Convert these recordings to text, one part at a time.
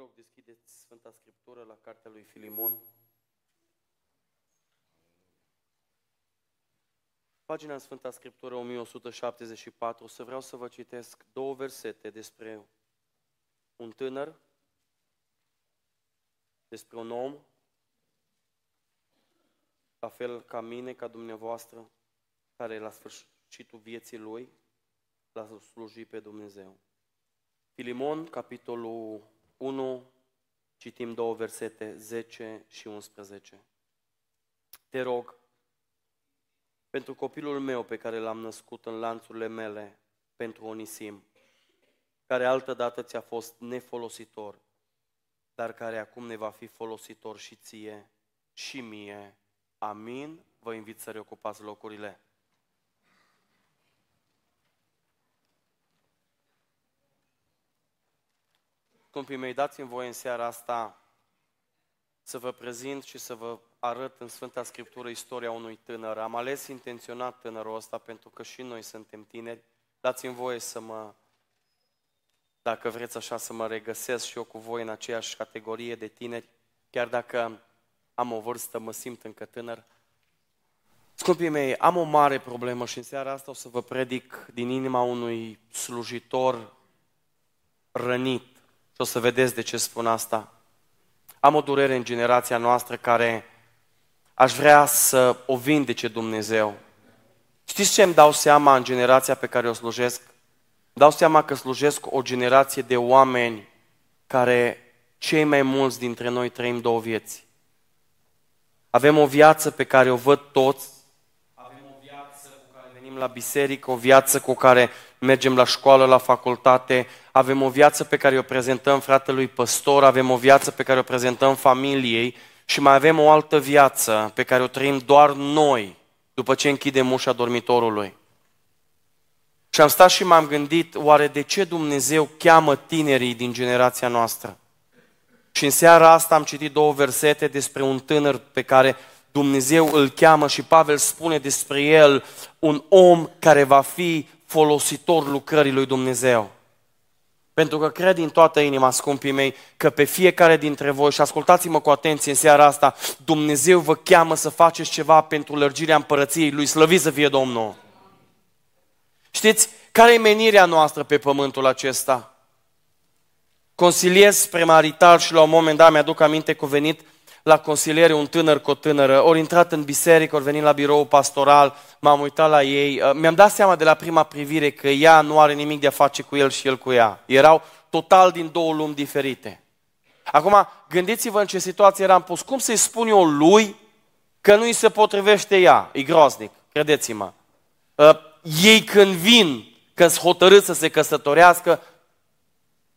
rog, deschideți Sfânta Scriptură la cartea lui Filimon. Pagina în Sfânta Scriptură 1174, o să vreau să vă citesc două versete despre un tânăr, despre un om, la fel ca mine, ca dumneavoastră, care la sfârșitul vieții lui l-a slujit pe Dumnezeu. Filimon, capitolul 1, citim două versete, 10 și 11. Te rog, pentru copilul meu pe care l-am născut în lanțurile mele, pentru Onisim, care altădată ți-a fost nefolositor, dar care acum ne va fi folositor și ție și mie. Amin. Vă invit să reocupați locurile. Scumpii mei, dați-mi voie în seara asta să vă prezint și să vă arăt în Sfânta Scriptură istoria unui tânăr. Am ales intenționat tânărul ăsta pentru că și noi suntem tineri. Dați-mi voie să mă, dacă vreți așa, să mă regăsesc și eu cu voi în aceeași categorie de tineri, chiar dacă am o vârstă, mă simt încă tânăr. Scumpii mei, am o mare problemă și în seara asta o să vă predic din inima unui slujitor rănit, și o să vedeți de ce spun asta. Am o durere în generația noastră care aș vrea să o vindece Dumnezeu. Știți ce îmi dau seama în generația pe care o slujesc? Dau seama că slujesc o generație de oameni care cei mai mulți dintre noi trăim două vieți. Avem o viață pe care o văd toți, avem o viață cu care venim la biserică, o viață cu care mergem la școală, la facultate, avem o viață pe care o prezentăm fratelui păstor, avem o viață pe care o prezentăm familiei și mai avem o altă viață pe care o trăim doar noi după ce închidem ușa dormitorului. Și am stat și m-am gândit, oare de ce Dumnezeu cheamă tinerii din generația noastră? Și în seara asta am citit două versete despre un tânăr pe care Dumnezeu îl cheamă și Pavel spune despre el un om care va fi folositor lucrării lui Dumnezeu. Pentru că cred din toată inima, scumpii mei, că pe fiecare dintre voi, și ascultați-mă cu atenție în seara asta, Dumnezeu vă cheamă să faceți ceva pentru lărgirea împărăției Lui, slăvit să fie Domnul. Știți, care e menirea noastră pe pământul acesta? Consiliez spre marital și la un moment dat mi-aduc aminte că venit la consiliere un tânăr cu o tânără, ori intrat în biserică, ori venit la birou pastoral, m-am uitat la ei, uh, mi-am dat seama de la prima privire că ea nu are nimic de a face cu el și el cu ea. Erau total din două lumi diferite. Acum, gândiți-vă în ce situație eram pus. Cum să-i spun eu lui că nu îi se potrivește ea? E groaznic, credeți-mă. Uh, ei când vin, când sunt hotărât să se căsătorească,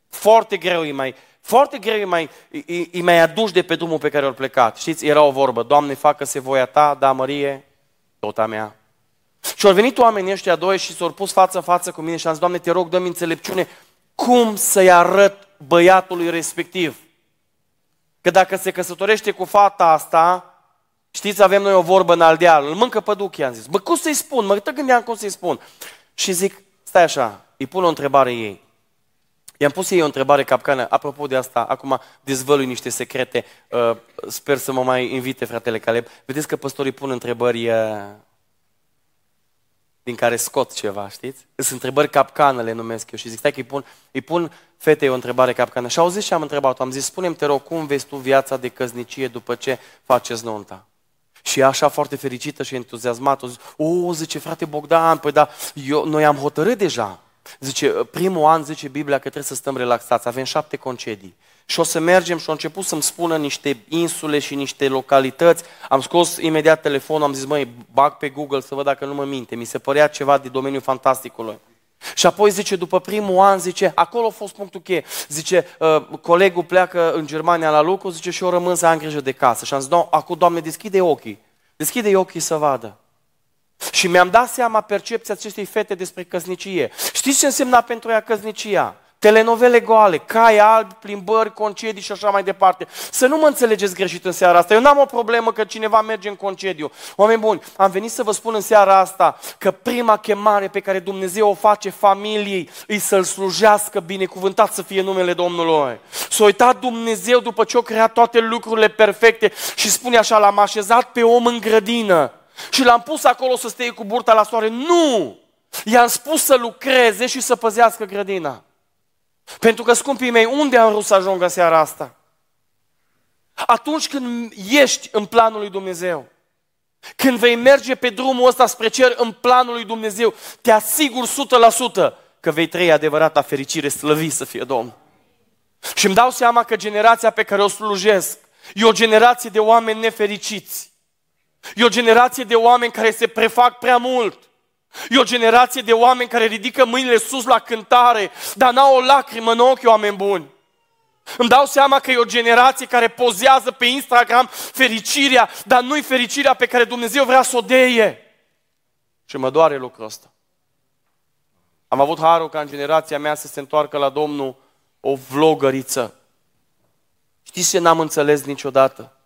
foarte greu îi mai foarte greu îi mai, îi, îi mai aduci de pe drumul pe care au plecat. Știți, era o vorbă, Doamne, facă-se voia Ta, da, Mărie, tot a mea. Și au venit oamenii ăștia doi și s-au pus față-față cu mine și am zis, Doamne, te rog, dă-mi înțelepciune, cum să-i arăt băiatului respectiv. Că dacă se căsătorește cu fata asta, știți, avem noi o vorbă în aldeal, îl mâncă păduchi, am zis. Bă, cum să-i spun? Mă gândeam cum să-i spun. Și zic, stai așa, îi pun o întrebare ei. I-am pus ei o întrebare capcană, apropo de asta, acum dezvălui niște secrete, uh, sper să mă mai invite fratele Caleb. Vedeți că păstorii pun întrebări uh, din care scot ceva, știți? Sunt întrebări capcană, le numesc eu și zic, stai că îi pun, îi pun fetei o întrebare capcană. Și au zis și am întrebat-o, am zis, spune-mi, te rog, cum vezi tu viața de căznicie după ce faceți nunta? Și așa foarte fericită și entuziasmată, zis, o, zice, frate Bogdan, păi da, eu, noi am hotărât deja, Zice, primul an, zice Biblia, că trebuie să stăm relaxați. Avem șapte concedii. Și o să mergem și au început să-mi spună niște insule și niște localități. Am scos imediat telefonul, am zis, măi, bag pe Google să văd dacă nu mă minte. Mi se părea ceva de domeniul fantasticului. Și apoi zice, după primul an, zice, acolo a fost punctul cheie. Zice, uh, colegul pleacă în Germania la lucru, zice, și eu rămân să am grijă de casă. Și am zis, no, acum, Doamne, deschide ochii. Deschide ochii să vadă. Și mi-am dat seama percepția acestei fete despre căsnicie. Știți ce însemna pentru ea căsnicia? telenovele goale, cai albi, plimbări, concedii și așa mai departe. Să nu mă înțelegeți greșit în seara asta. Eu n-am o problemă că cineva merge în concediu. Oameni buni, am venit să vă spun în seara asta că prima chemare pe care Dumnezeu o face familiei îi să-L slujească binecuvântat să fie numele Domnului. S-a uitat Dumnezeu după ce a creat toate lucrurile perfecte și spune așa, l-am așezat pe om în grădină și l-am pus acolo să stea cu burta la soare. Nu! I-am spus să lucreze și să păzească grădina. Pentru că, scumpii mei, unde am vrut să ajung seara asta? Atunci când ești în planul lui Dumnezeu, când vei merge pe drumul ăsta spre cer în planul lui Dumnezeu, te asigur 100% că vei trăi adevărata fericire, slăvi să fie Domn. Și îmi dau seama că generația pe care o slujesc e o generație de oameni nefericiți. E o generație de oameni care se prefac prea mult. E o generație de oameni care ridică mâinile sus la cântare, dar n-au o lacrimă în ochi, oameni buni. Îmi dau seama că e o generație care pozează pe Instagram fericirea, dar nu-i fericirea pe care Dumnezeu vrea să o deie. Și mă doare lucrul ăsta. Am avut harul ca în generația mea să se întoarcă la Domnul o vlogăriță. Știți ce n-am înțeles niciodată?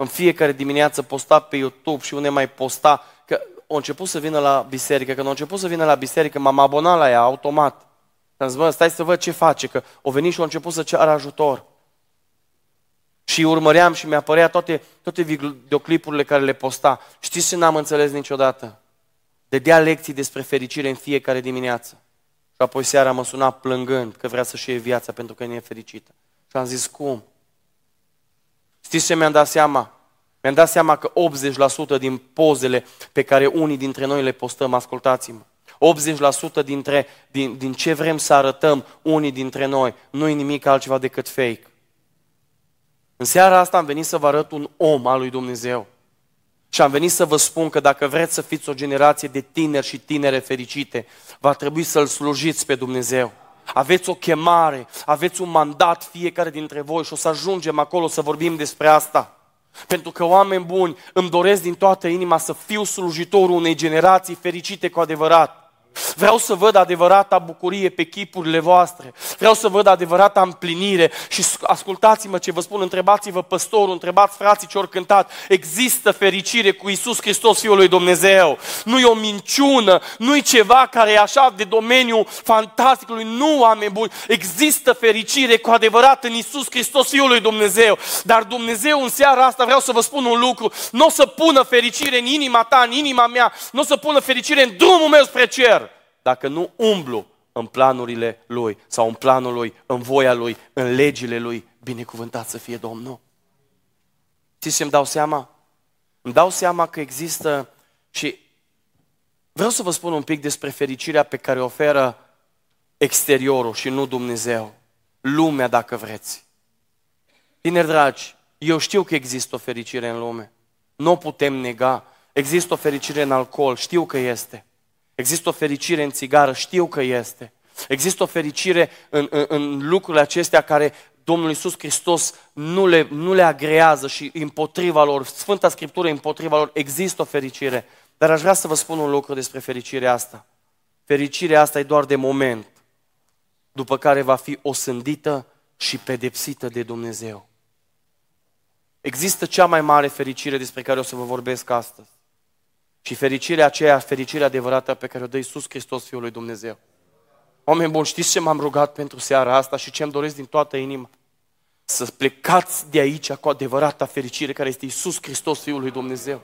În fiecare dimineață posta pe YouTube și unde mai posta, că a început să vină la biserică. Când a început să vină la biserică, m-am abonat la ea automat. Am zis, bă, stai să văd ce face, că o venit și a început să ceară ajutor. Și urmăream și mi-a părea toate, toate videoclipurile care le posta. Știți ce n-am înțeles niciodată? De dea lecții despre fericire în fiecare dimineață. Și apoi seara mă suna plângând că vrea să-și iei viața pentru că nu e fericită. Și am zis, cum? Știți ce mi-am dat seama? Mi-am dat seama că 80% din pozele pe care unii dintre noi le postăm, ascultați-mă, 80% dintre, din, din ce vrem să arătăm unii dintre noi, nu e nimic altceva decât fake. În seara asta am venit să vă arăt un om al lui Dumnezeu. Și am venit să vă spun că dacă vreți să fiți o generație de tineri și tinere fericite, va trebui să-L slujiți pe Dumnezeu. Aveți o chemare, aveți un mandat fiecare dintre voi și o să ajungem acolo să vorbim despre asta. Pentru că oameni buni îmi doresc din toată inima să fiu slujitorul unei generații fericite cu adevărat. Vreau să văd adevărata bucurie pe chipurile voastre. Vreau să văd adevărata împlinire. Și ascultați-mă ce vă spun, întrebați-vă păstorul, întrebați frații ce ori cântat. Există fericire cu Isus Hristos, Fiul lui Dumnezeu. Nu e o minciună, nu e ceva care e așa de domeniu fantasticului. Nu, oameni buni, există fericire cu adevărat în Isus Hristos, Fiul lui Dumnezeu. Dar Dumnezeu în seara asta vreau să vă spun un lucru. Nu o să pună fericire în inima ta, în inima mea, nu o să pună fericire în drumul meu spre cer dacă nu umblu în planurile Lui sau în planul Lui, în voia Lui, în legile Lui, binecuvântat să fie Domnul. Știți ce îmi dau seama? Îmi dau seama că există și vreau să vă spun un pic despre fericirea pe care o oferă exteriorul și nu Dumnezeu. Lumea, dacă vreți. Tineri dragi, eu știu că există o fericire în lume. Nu o putem nega. Există o fericire în alcool, știu că este. Există o fericire în țigară, știu că este. Există o fericire în, în, în lucrurile acestea care Domnul Iisus Hristos nu le, nu le agrează și împotriva lor, Sfânta Scriptură împotriva lor, există o fericire. Dar aș vrea să vă spun un lucru despre fericirea asta. Fericirea asta e doar de moment, după care va fi osândită și pedepsită de Dumnezeu. Există cea mai mare fericire despre care o să vă vorbesc astăzi. Și fericirea aceea, fericirea adevărată pe care o dă Iisus Hristos, Fiul lui Dumnezeu. Oameni buni, știți ce m-am rugat pentru seara asta și ce îmi doresc din toată inima? Să plecați de aici cu adevărata fericire care este Iisus Hristos, Fiul lui Dumnezeu.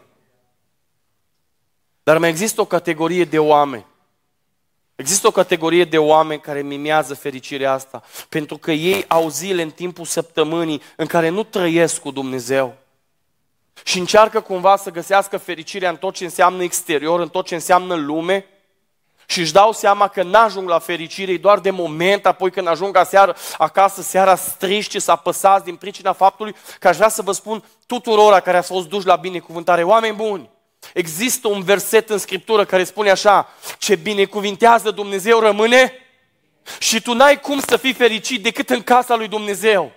Dar mai există o categorie de oameni. Există o categorie de oameni care mimează fericirea asta, pentru că ei au zile în timpul săptămânii în care nu trăiesc cu Dumnezeu și încearcă cumva să găsească fericirea în tot ce înseamnă exterior, în tot ce înseamnă lume și își dau seama că n-ajung la fericire doar de moment, apoi când ajung aseară, acasă seara striși și să apăsați din pricina faptului că aș vrea să vă spun tuturora care ați fost duși la binecuvântare, oameni buni, există un verset în Scriptură care spune așa, ce binecuvintează Dumnezeu rămâne și tu n-ai cum să fii fericit decât în casa lui Dumnezeu.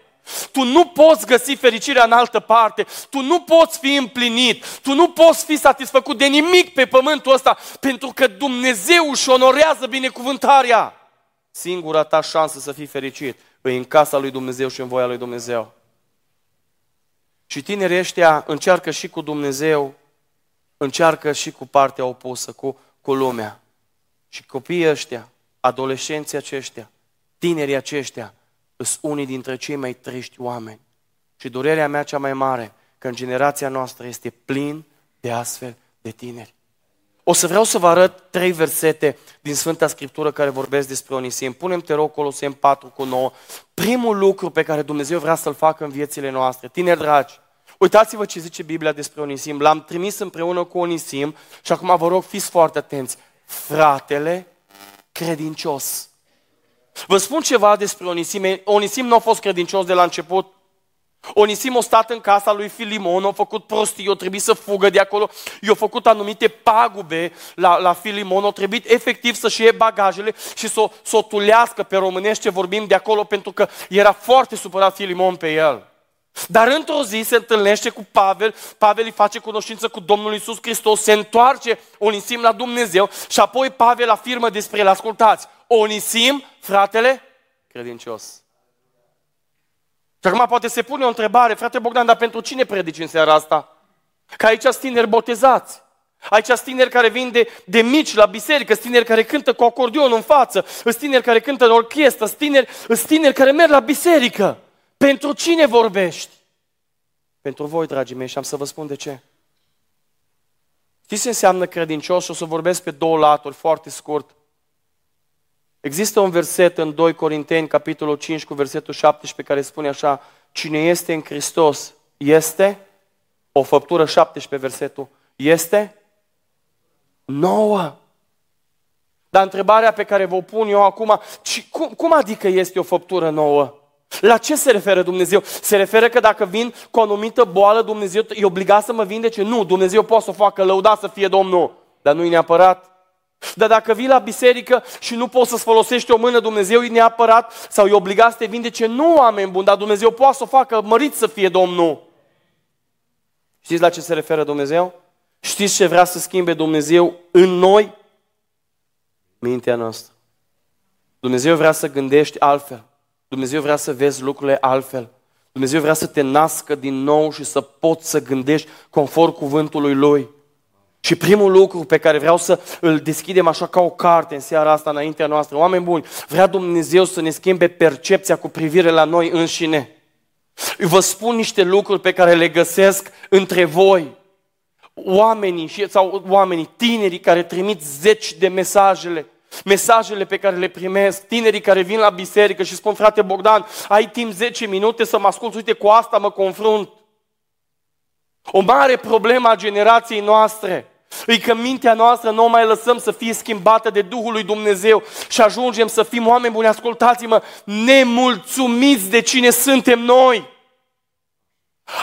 Tu nu poți găsi fericirea în altă parte, tu nu poți fi împlinit, tu nu poți fi satisfăcut de nimic pe pământul ăsta, pentru că Dumnezeu își onorează binecuvântarea. singura ta șansă să fii fericit e în casa lui Dumnezeu și în voia lui Dumnezeu. Și tinerii ăștia încearcă și cu Dumnezeu, încearcă și cu partea opusă, cu, cu lumea. Și copiii ăștia, adolescenții aceștia, tinerii aceștia, sunt unii dintre cei mai triști oameni. Și durerea mea cea mai mare, că în generația noastră este plin de astfel de tineri. O să vreau să vă arăt trei versete din Sfânta Scriptură care vorbesc despre Onisim. Punem, te rog, Colosem 4 cu 9. Primul lucru pe care Dumnezeu vrea să-l facă în viețile noastre. Tineri dragi, uitați-vă ce zice Biblia despre Onisim. L-am trimis împreună cu Onisim și acum vă rog, fiți foarte atenți. Fratele credincios. Vă spun ceva despre Onisim. Onisim nu a fost credincios de la început. Onisim a stat în casa lui Filimon, a făcut prostii, a trebuit să fugă de acolo, i-a făcut anumite pagube la, la Filimon, a trebuit efectiv să-și iei bagajele și să, să o tulească pe românește vorbim de acolo pentru că era foarte supărat Filimon pe el. Dar într-o zi se întâlnește cu Pavel, Pavel îi face cunoștință cu Domnul Isus Hristos, se întoarce Onisim la Dumnezeu și apoi Pavel afirmă despre el, ascultați, Onisim, fratele credincios. Și acum poate se pune o întrebare, frate Bogdan, dar pentru cine predici în seara asta? Că aici sunt tineri botezați. Aici sunt tineri care vin de, de mici la biserică, sunt tineri care cântă cu acordeon în față, sunt tineri care cântă în orchestră, sunt tineri, sunt tineri care merg la biserică. Pentru cine vorbești? Pentru voi, dragii mei, și am să vă spun de ce. Știți ce înseamnă credincios? Și o să vorbesc pe două laturi, foarte scurt. Există un verset în 2 Corinteni, capitolul 5, cu versetul 17, care spune așa, cine este în Hristos este, o făptură 17 versetul, este nouă. Dar întrebarea pe care vă pun eu acum, cum, cum adică este o făptură nouă? La ce se referă Dumnezeu? Se referă că dacă vin cu o anumită boală, Dumnezeu e obligat să mă vindece? Nu, Dumnezeu poate să o facă, lăuda să fie Domnul. Dar nu-i neapărat dar dacă vii la biserică și nu poți să-ți folosești o mână, Dumnezeu e neapărat sau e obligat să te vindece, nu oameni buni, dar Dumnezeu poate să o facă, mărit să fie Domnul. Știți la ce se referă Dumnezeu? Știți ce vrea să schimbe Dumnezeu în noi? Mintea noastră. Dumnezeu vrea să gândești altfel. Dumnezeu vrea să vezi lucrurile altfel. Dumnezeu vrea să te nască din nou și să poți să gândești conform cuvântului Lui. Și primul lucru pe care vreau să îl deschidem așa ca o carte în seara asta înaintea noastră, oameni buni, vrea Dumnezeu să ne schimbe percepția cu privire la noi înșine. Vă spun niște lucruri pe care le găsesc între voi. Oamenii sau oamenii, tinerii care trimit zeci de mesajele, mesajele pe care le primesc, tinerii care vin la biserică și spun, frate Bogdan, ai timp 10 minute să mă asculți, uite, cu asta mă confrunt. O mare problemă a generației noastre e că mintea noastră nu o mai lăsăm să fie schimbată de Duhul lui Dumnezeu și ajungem să fim oameni buni, ascultați-mă, nemulțumiți de cine suntem noi.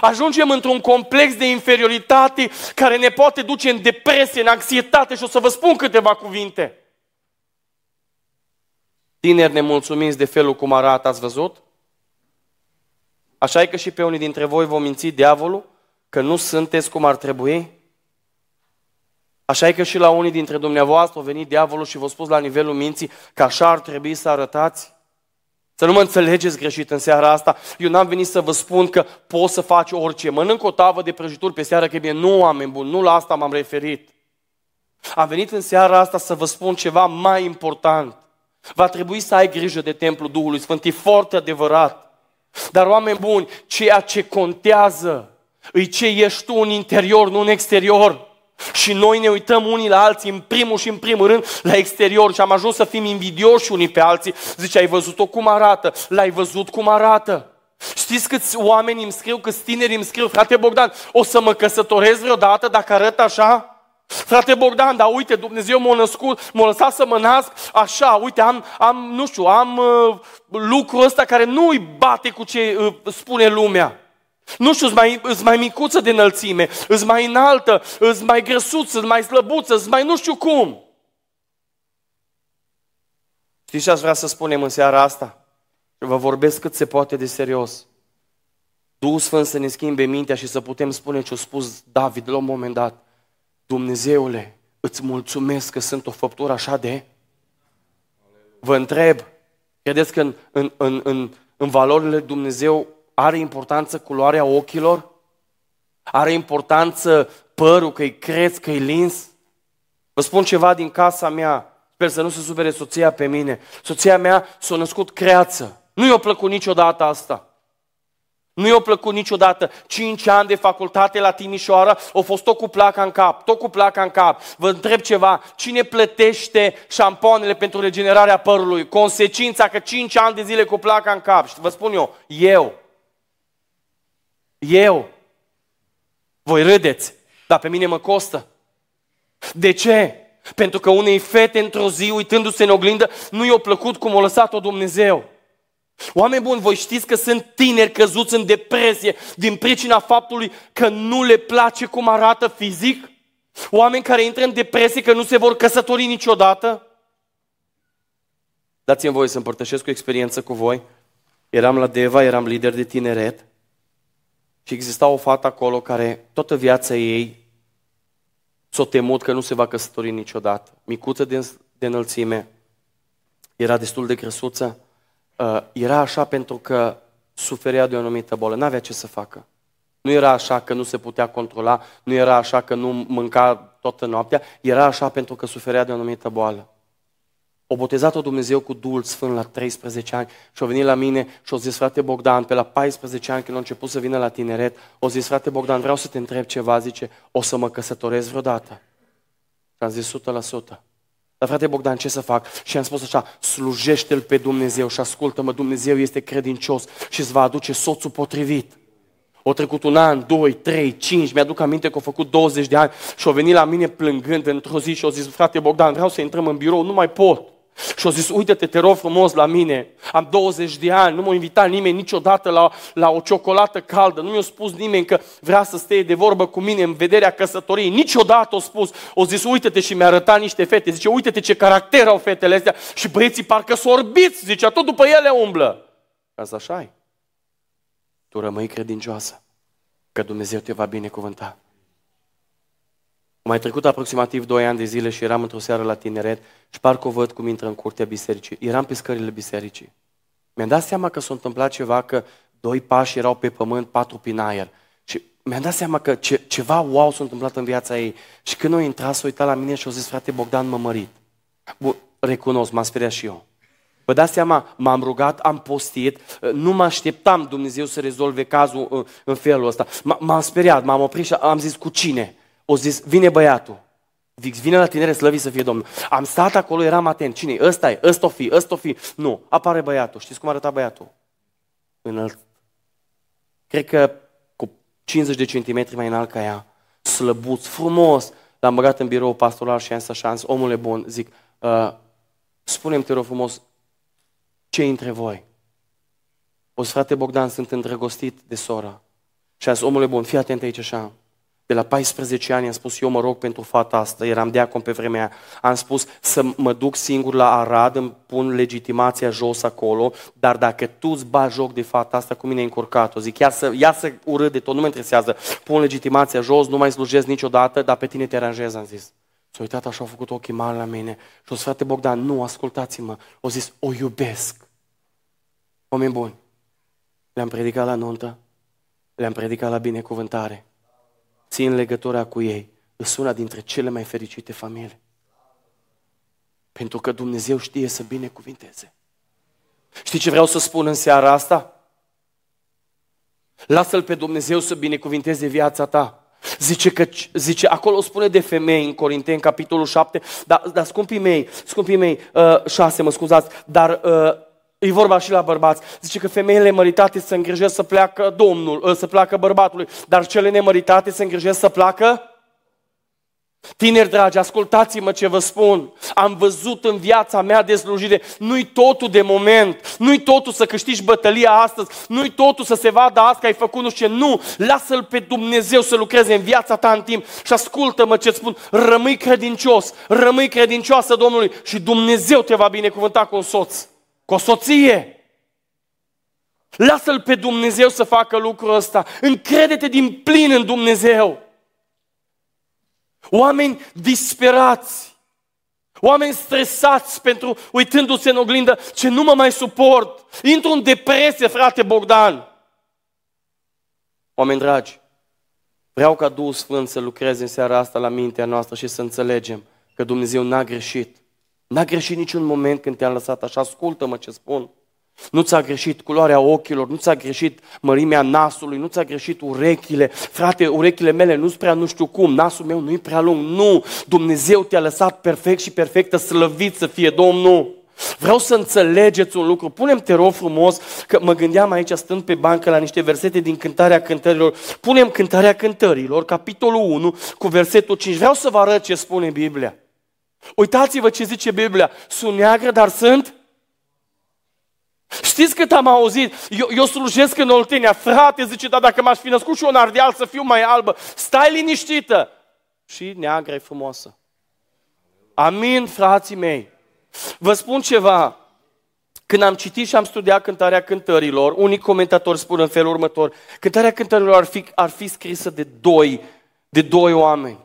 Ajungem într-un complex de inferioritate care ne poate duce în depresie, în anxietate și o să vă spun câteva cuvinte. Tineri nemulțumiți de felul cum arată, ați văzut? Așa e că și pe unii dintre voi vom minți diavolul că nu sunteți cum ar trebui? Așa e că și la unii dintre dumneavoastră a venit diavolul și v-a spus la nivelul minții că așa ar trebui să arătați? Să nu mă înțelegeți greșit în seara asta. Eu n-am venit să vă spun că poți să faci orice. Mănânc o tavă de prăjituri pe seara că e bine. Nu, oameni buni, nu la asta m-am referit. Am venit în seara asta să vă spun ceva mai important. Va trebui să ai grijă de templul Duhului Sfânt. E foarte adevărat. Dar, oameni buni, ceea ce contează îi ce ești tu în interior, nu în exterior. Și noi ne uităm unii la alții, în primul și în primul rând, la exterior și am ajuns să fim invidioși unii pe alții. Zice, ai văzut-o cum arată? L-ai văzut cum arată? Știți câți oameni îmi scriu, câți tineri îmi scriu, frate Bogdan, o să mă căsătoresc vreodată dacă arăt așa? Frate Bogdan, dar uite, Dumnezeu m-a născut, m-a lăsat să mă nasc așa, uite, am, am nu știu, am uh, lucrul ăsta care nu îi bate cu ce uh, spune lumea. Nu știu, îți mai, îți mai micuță de înălțime, îți mai înaltă, îți mai grăsuță, îți mai slăbuță, îți mai nu știu cum. Știți ce aș vrea să spunem în seara asta? Vă vorbesc cât se poate de serios. Duhul Sfânt să ne schimbe mintea și să putem spune ce a spus David la un moment dat. Dumnezeule, îți mulțumesc că sunt o făptură așa de... Vă întreb, Credeți că în, în, în, în, în valorile Dumnezeu are importanță culoarea ochilor? Are importanță părul, că-i creț, că-i lins? Vă spun ceva din casa mea. Sper să nu se supere soția pe mine. Soția mea s-a născut creață. Nu i-a plăcut niciodată asta. Nu i-a plăcut niciodată. Cinci ani de facultate la Timișoara, au fost tot cu placa în cap, tot cu placa în cap. Vă întreb ceva, cine plătește șampoanele pentru regenerarea părului? Consecința că cinci ani de zile cu placa în cap. Și vă spun eu, eu. Eu. Voi râdeți, dar pe mine mă costă. De ce? Pentru că unei fete într-o zi, uitându-se în oglindă, nu i-a plăcut cum a lăsat-o Dumnezeu. Oameni buni, voi știți că sunt tineri căzuți în depresie din pricina faptului că nu le place cum arată fizic? Oameni care intră în depresie că nu se vor căsători niciodată? Dați-mi voie să împărtășesc o experiență cu voi. Eram la Deva, eram lider de tineret și exista o fată acolo care toată viața ei s-o temut că nu se va căsători niciodată. Micuță de, de înălțime, era destul de grăsuță, uh, era așa pentru că suferea de o anumită bolă, n-avea ce să facă. Nu era așa că nu se putea controla, nu era așa că nu mânca toată noaptea, era așa pentru că suferea de o anumită boală. O botezat-o Dumnezeu cu Duhul Sfânt la 13 ani și a venit la mine și a zis, frate Bogdan, pe la 14 ani când a început să vină la tineret, o zis, frate Bogdan, vreau să te întreb ceva, zice, o să mă căsătoresc vreodată? Și am zis, 100%. Dar frate Bogdan, ce să fac? Și am spus așa, slujește-L pe Dumnezeu și ascultă-mă, Dumnezeu este credincios și îți va aduce soțul potrivit. O trecut un an, doi, trei, cinci, mi-aduc aminte că au făcut 20 de ani și au venit la mine plângând într-o zi și au zis, frate Bogdan, vreau să intrăm în birou, nu mai pot. Și au zis, uite-te, te rog frumos la mine, am 20 de ani, nu m-a invitat nimeni niciodată la, la o ciocolată caldă, nu mi-a spus nimeni că vrea să stea de vorbă cu mine în vederea căsătoriei, niciodată au spus, au zis, uite-te și mi-a arătat niște fete, zice, uite-te ce caracter au fetele astea și băieții parcă sorbiți, zicea, tot după ele umblă. Asta așa e. Tu rămâi credincioasă, că Dumnezeu te va binecuvânta. Mai trecut aproximativ 2 ani de zile și eram într-o seară la tineret și parcă o văd cum intră în curtea bisericii. Eram pe scările bisericii. Mi-am dat seama că s-a întâmplat ceva, că doi pași erau pe pământ, patru prin aer. Și mi-am dat seama că ce, ceva wow s-a întâmplat în viața ei. Și când o intrat, s-a uitat la mine și a zis, frate Bogdan, mă mărit. Bun, recunosc, m-am speriat și eu. Vă dați seama, m-am rugat, am postit, nu mă așteptam Dumnezeu să rezolve cazul uh, în felul ăsta. M-am speriat, m-am oprit și am zis, cu cine? O zis, vine băiatul. Vine la tinere, slăvi să fie Domnul. Am stat acolo, eram atent. Cine Ăsta e, ăsta o fi, ăsta o fi. Nu, apare băiatul. Știți cum arăta băiatul? Înalt. Cred că cu 50 de centimetri mai înalt ca ea. Slăbuț, frumos. L-am băgat în birou pastoral și am zis așa, am zis, omule bun, zic, uh, spune-mi, te rog frumos, ce între voi? O zis, frate Bogdan, sunt îndrăgostit de sora. Și am zis, omule bun, fii atent aici așa. De la 14 ani am spus, eu mă rog pentru fata asta, eram deacon pe vremea aia. Am spus să mă duc singur la Arad, îmi pun legitimația jos acolo, dar dacă tu îți bagi joc de fata asta, cu mine e încurcat-o. Zic, ia să, ia să urât de tot, nu mă interesează. Pun legitimația jos, nu mai slujesc niciodată, dar pe tine te aranjez, am zis. S-a uitat așa, a făcut ochii mari la mine. Și o zis, frate Bogdan, nu, ascultați-mă. O zis, o iubesc. Oameni buni, le-am predicat la nuntă, le-am predicat la binecuvântare țin legătura cu ei, sunt una dintre cele mai fericite familii. Pentru că Dumnezeu știe să binecuvinteze. Știi ce vreau să spun în seara asta? Lasă-L pe Dumnezeu să binecuvinteze viața ta. Zice, că, zice, acolo spune de femei în Corinteni, capitolul 7, dar, dar scumpii mei, scumpii mei, uh, 6, mă scuzați, dar uh, E vorba și la bărbați. Zice că femeile măritate se îngrijesc să pleacă Domnul, ă, să pleacă bărbatului, dar cele nemăritate se îngrijesc să pleacă Tineri dragi, ascultați-mă ce vă spun. Am văzut în viața mea de slujire, nu-i totul de moment, nu-i totul să câștigi bătălia astăzi, nu-i totul să se vadă azi că ai făcut nu știu ce. Nu, lasă-L pe Dumnezeu să lucreze în viața ta în timp și ascultă-mă ce spun. Rămâi credincios, rămâi credincioasă Domnului și Dumnezeu te va binecuvânta cu un soț cu o soție. Lasă-L pe Dumnezeu să facă lucrul ăsta. Încrede-te din plin în Dumnezeu. Oameni disperați, Oameni stresați pentru uitându-se în oglindă, ce nu mă mai suport. Intru în depresie, frate Bogdan. Oameni dragi, vreau ca Duhul Sfânt să lucreze în seara asta la mintea noastră și să înțelegem că Dumnezeu n-a greșit. N-a greșit niciun moment când te-a lăsat așa. Ascultă-mă ce spun. Nu ți-a greșit culoarea ochilor, nu ți-a greșit mărimea nasului, nu ți-a greșit urechile. Frate, urechile mele nu-s prea nu știu cum, nasul meu nu-i prea lung. Nu! Dumnezeu te-a lăsat perfect și perfectă, slăvit să fie Domnul. Vreau să înțelegeți un lucru. Punem te rog frumos, că mă gândeam aici stând pe bancă la niște versete din Cântarea Cântărilor. Punem Cântarea Cântărilor, capitolul 1, cu versetul 5. Vreau să vă arăt ce spune Biblia. Uitați-vă ce zice Biblia. Sunt neagră, dar sunt Știți cât am auzit? Eu, eu slujesc în Oltenia. Frate, zice, dar dacă m-aș fi născut și un ardeal să fiu mai albă, stai liniștită. Și neagră e frumoasă. Amin, frații mei. Vă spun ceva. Când am citit și am studiat cântarea cântărilor, unii comentatori spun în felul următor, cântarea cântărilor ar fi, ar fi scrisă de doi, de doi oameni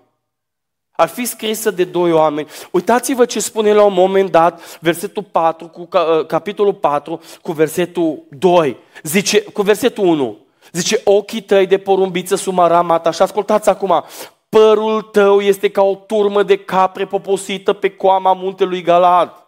ar fi scrisă de doi oameni. Uitați-vă ce spune la un moment dat versetul 4 cu ă, capitolul 4 cu versetul 2. Zice, cu versetul 1. Zice, ochii tăi de porumbiță sumaramata. Și ascultați acum, părul tău este ca o turmă de capre poposită pe coama muntelui Galad.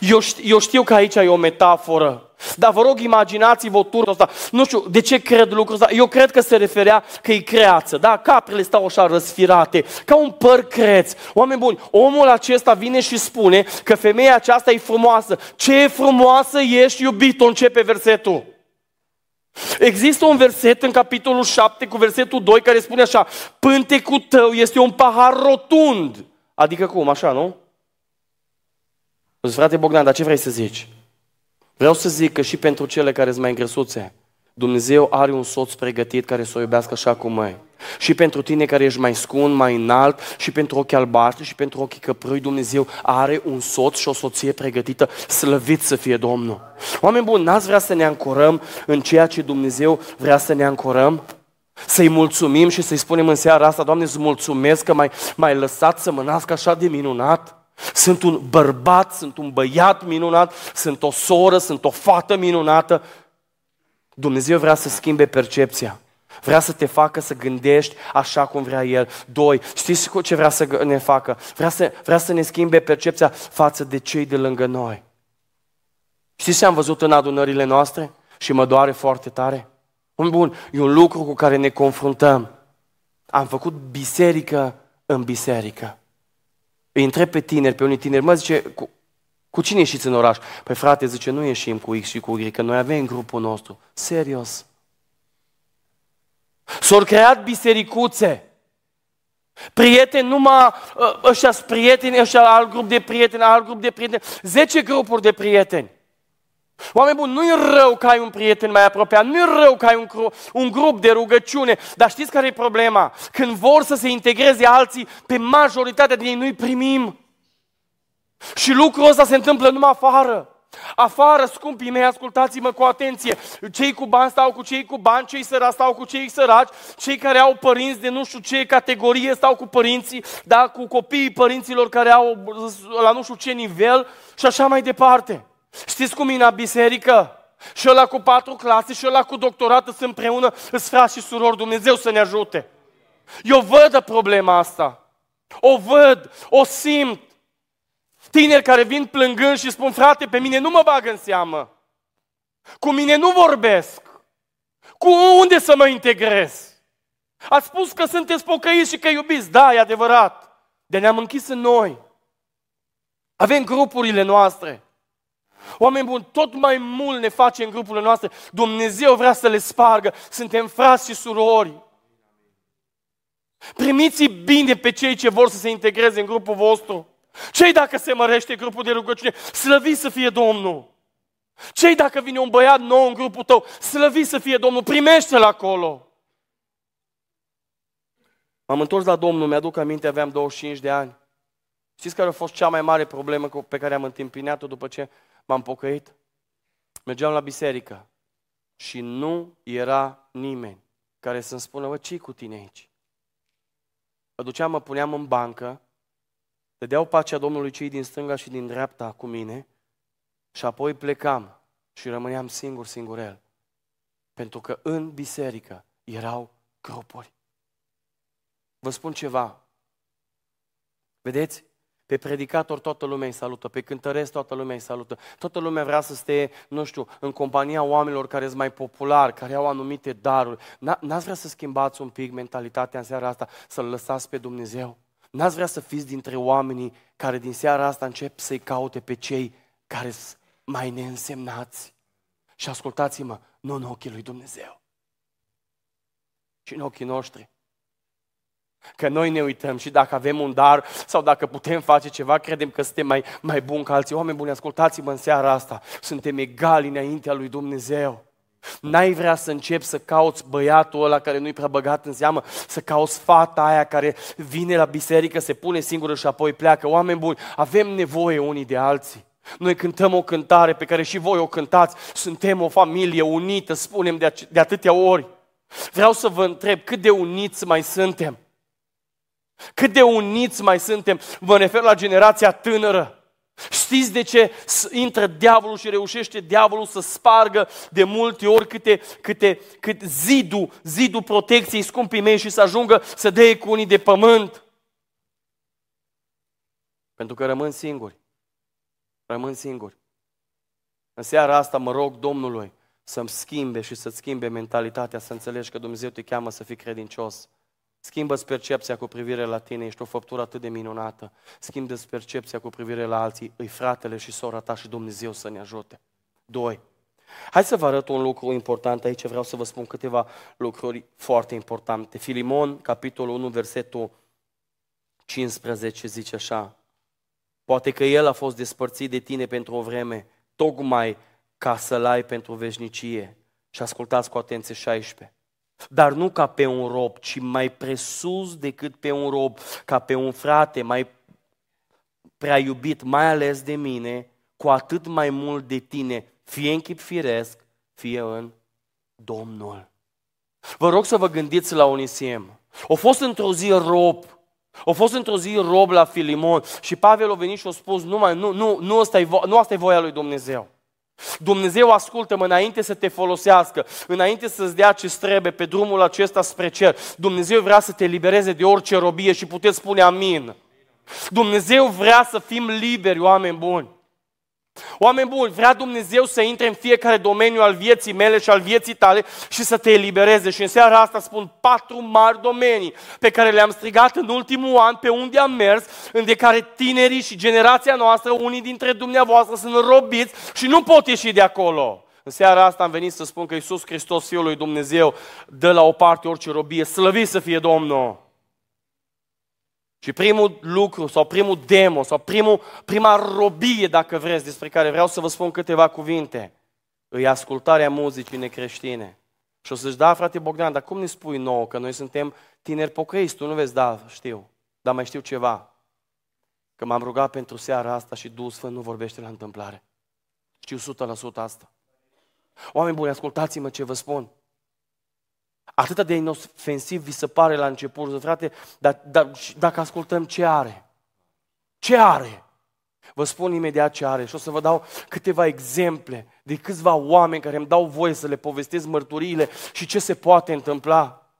Eu știu, eu știu că aici e o metaforă. Dar vă rog, imaginați-vă turnul ăsta. Nu știu, de ce cred lucrul ăsta? Eu cred că se referea că e creață, da? Caprele stau așa răsfirate, ca un păr creț. Oameni buni, omul acesta vine și spune că femeia aceasta e frumoasă. Ce e frumoasă ești, iubito, începe versetul. Există un verset în capitolul 7 cu versetul 2 care spune așa Pântecul tău este un pahar rotund. Adică cum, așa, nu? Zic, frate Bogdan, dar ce vrei să zici? Vreau să zic că și pentru cele care sunt mai îngrăsuțe, Dumnezeu are un soț pregătit care să o iubească așa cum mai. Și pentru tine care ești mai scun, mai înalt, și pentru ochii albaștri, și pentru ochii căprâi, Dumnezeu are un soț și o soție pregătită, slăvit să fie Domnul. Oameni buni, n-ați vrea să ne ancorăm în ceea ce Dumnezeu vrea să ne ancorăm? Să-i mulțumim și să-i spunem în seara asta, Doamne, îți mulțumesc că m-ai, m-ai lăsat să mă nasc așa de minunat. Sunt un bărbat, sunt un băiat minunat, sunt o soră, sunt o fată minunată. Dumnezeu vrea să schimbe percepția. Vrea să te facă să gândești așa cum vrea El. Doi, știți ce vrea să ne facă? Vrea să, vrea să ne schimbe percepția față de cei de lângă noi. Știți ce am văzut în adunările noastre? Și mă doare foarte tare. Un bun, e un lucru cu care ne confruntăm. Am făcut biserică în biserică îi întreb pe tineri, pe unii tineri, mă zice, cu, cu cine ieșiți în oraș? Păi frate, zice, nu ieșim cu X și cu Y, că noi avem grupul nostru. Serios. S-au creat bisericuțe. Prieteni, numai ă, ăștia prieteni, ăștia alt grup de prieteni, alt grup de prieteni, zece grupuri de prieteni. Oameni buni, nu e rău că ai un prieten mai apropiat, nu e rău că ai un, un grup de rugăciune, dar știți care e problema? Când vor să se integreze alții, pe majoritatea din ei nu-i primim. Și lucrul ăsta se întâmplă numai afară. Afară, scumpii mei, ascultați-mă cu atenție. Cei cu bani stau cu cei cu bani, cei săraci stau cu cei săraci, cei care au părinți de nu știu ce categorie stau cu părinții, da, cu copiii părinților care au la nu știu ce nivel și așa mai departe. Știți cum e în biserică? Și ăla cu patru clase și ăla cu doctorat sunt împreună, îți frați și surori, Dumnezeu să ne ajute. Eu văd problema asta. O văd, o simt. Tineri care vin plângând și spun, frate, pe mine nu mă bag în seamă. Cu mine nu vorbesc. Cu unde să mă integrez? Ați spus că sunteți pocăiți și că iubiți. Da, e adevărat. De ne-am închis în noi. Avem grupurile noastre. Oameni buni, tot mai mult ne face în grupurile noastre. Dumnezeu vrea să le spargă. Suntem frați și surori. Primiți bine pe cei ce vor să se integreze în grupul vostru. Cei dacă se mărește grupul de rugăciune, slăvi să fie Domnul. Cei dacă vine un băiat nou în grupul tău, slăvi să fie Domnul, primește-l acolo. M-am întors la Domnul, mi-aduc aminte, aveam 25 de ani. Știți care a fost cea mai mare problemă pe care am întâmpinat-o după ce m-am pocăit, mergeam la biserică și nu era nimeni care să-mi spună, bă, ce cu tine aici? Mă duceam, mă puneam în bancă dădeau pacea Domnului cei din stânga și din dreapta cu mine și apoi plecam și rămâneam singur, singurel. Pentru că în biserică erau gropuri. Vă spun ceva. Vedeți? Pe predicator toată lumea îi salută, pe cântăresc toată lumea îi salută. Toată lumea vrea să stea, nu știu, în compania oamenilor care sunt mai populari, care au anumite daruri. N-ați vrea să schimbați un pic mentalitatea în seara asta, să-L lăsați pe Dumnezeu? N-ați vrea să fiți dintre oamenii care din seara asta încep să-i caute pe cei care sunt mai neînsemnați? Și ascultați-mă, nu în ochii lui Dumnezeu, ci în ochii noștri. Că noi ne uităm și dacă avem un dar sau dacă putem face ceva, credem că suntem mai, mai buni ca alții. Oameni buni, ascultați-mă în seara asta. Suntem egali înaintea lui Dumnezeu. N-ai vrea să începi să cauți băiatul ăla care nu-i prea băgat în seamă, să cauți fata aia care vine la biserică, se pune singură și apoi pleacă. Oameni buni, avem nevoie unii de alții. Noi cântăm o cântare pe care și voi o cântați. Suntem o familie unită, spunem de, de atâtea ori. Vreau să vă întreb cât de uniți mai suntem. Cât de uniți mai suntem. Vă refer la generația tânără. Știți de ce intră diavolul și reușește diavolul să spargă de multe ori câte, câte, cât zidul, zidul protecției scumpii mei și să ajungă să dea cu unii de pământ? Pentru că rămân singuri. Rămân singuri. În seara asta mă rog Domnului să-mi schimbe și să-ți schimbe mentalitatea, să înțelegi că Dumnezeu te cheamă să fii credincios. Schimbă-ți percepția cu privire la tine, ești o făptură atât de minunată. Schimbă-ți percepția cu privire la alții, îi fratele și sora ta și Dumnezeu să ne ajute. Doi. Hai să vă arăt un lucru important aici, vreau să vă spun câteva lucruri foarte importante. Filimon, capitolul 1, versetul 15, zice așa. Poate că el a fost despărțit de tine pentru o vreme, tocmai ca să-l ai pentru veșnicie. Și ascultați cu atenție 16 dar nu ca pe un rob, ci mai presus decât pe un rob, ca pe un frate mai prea iubit, mai ales de mine, cu atât mai mult de tine, fie în chip firesc, fie în Domnul. Vă rog să vă gândiți la Onisiem. O fost într-o zi rob, o fost într-o zi rob la Filimon și Pavel a venit și a spus, nu, mai, nu, nu, nu, asta e, nu asta e voia lui Dumnezeu. Dumnezeu ascultă-mă înainte să te folosească, înainte să-ți dea ce trebuie pe drumul acesta spre cer. Dumnezeu vrea să te libereze de orice robie și puteți spune amin. Dumnezeu vrea să fim liberi, oameni buni. Oameni buni, vrea Dumnezeu să intre în fiecare domeniu al vieții mele și al vieții tale și să te elibereze. Și în seara asta spun patru mari domenii pe care le-am strigat în ultimul an, pe unde am mers, în de care tinerii și generația noastră, unii dintre dumneavoastră sunt robiți și nu pot ieși de acolo. În seara asta am venit să spun că Iisus Hristos, Fiul lui Dumnezeu, dă la o parte orice robie, slăvit să fie Domnul. Și primul lucru sau primul demo sau primul, prima robie, dacă vreți, despre care vreau să vă spun câteva cuvinte, îi ascultarea muzicii necreștine. Și o să-și da, frate Bogdan, dar cum ne spui nouă că noi suntem tineri pocăiți? Tu nu vezi, da, știu, dar mai știu ceva. Că m-am rugat pentru seara asta și Duhul Sfânt nu vorbește la întâmplare. Știu 100% asta. Oameni buni, ascultați-mă ce vă spun. Atât de inofensiv vi se pare la început, frate, dar, dar dacă ascultăm ce are? Ce are? Vă spun imediat ce are și o să vă dau câteva exemple de câțiva oameni care îmi dau voie să le povestesc mărturiile și ce se poate întâmpla.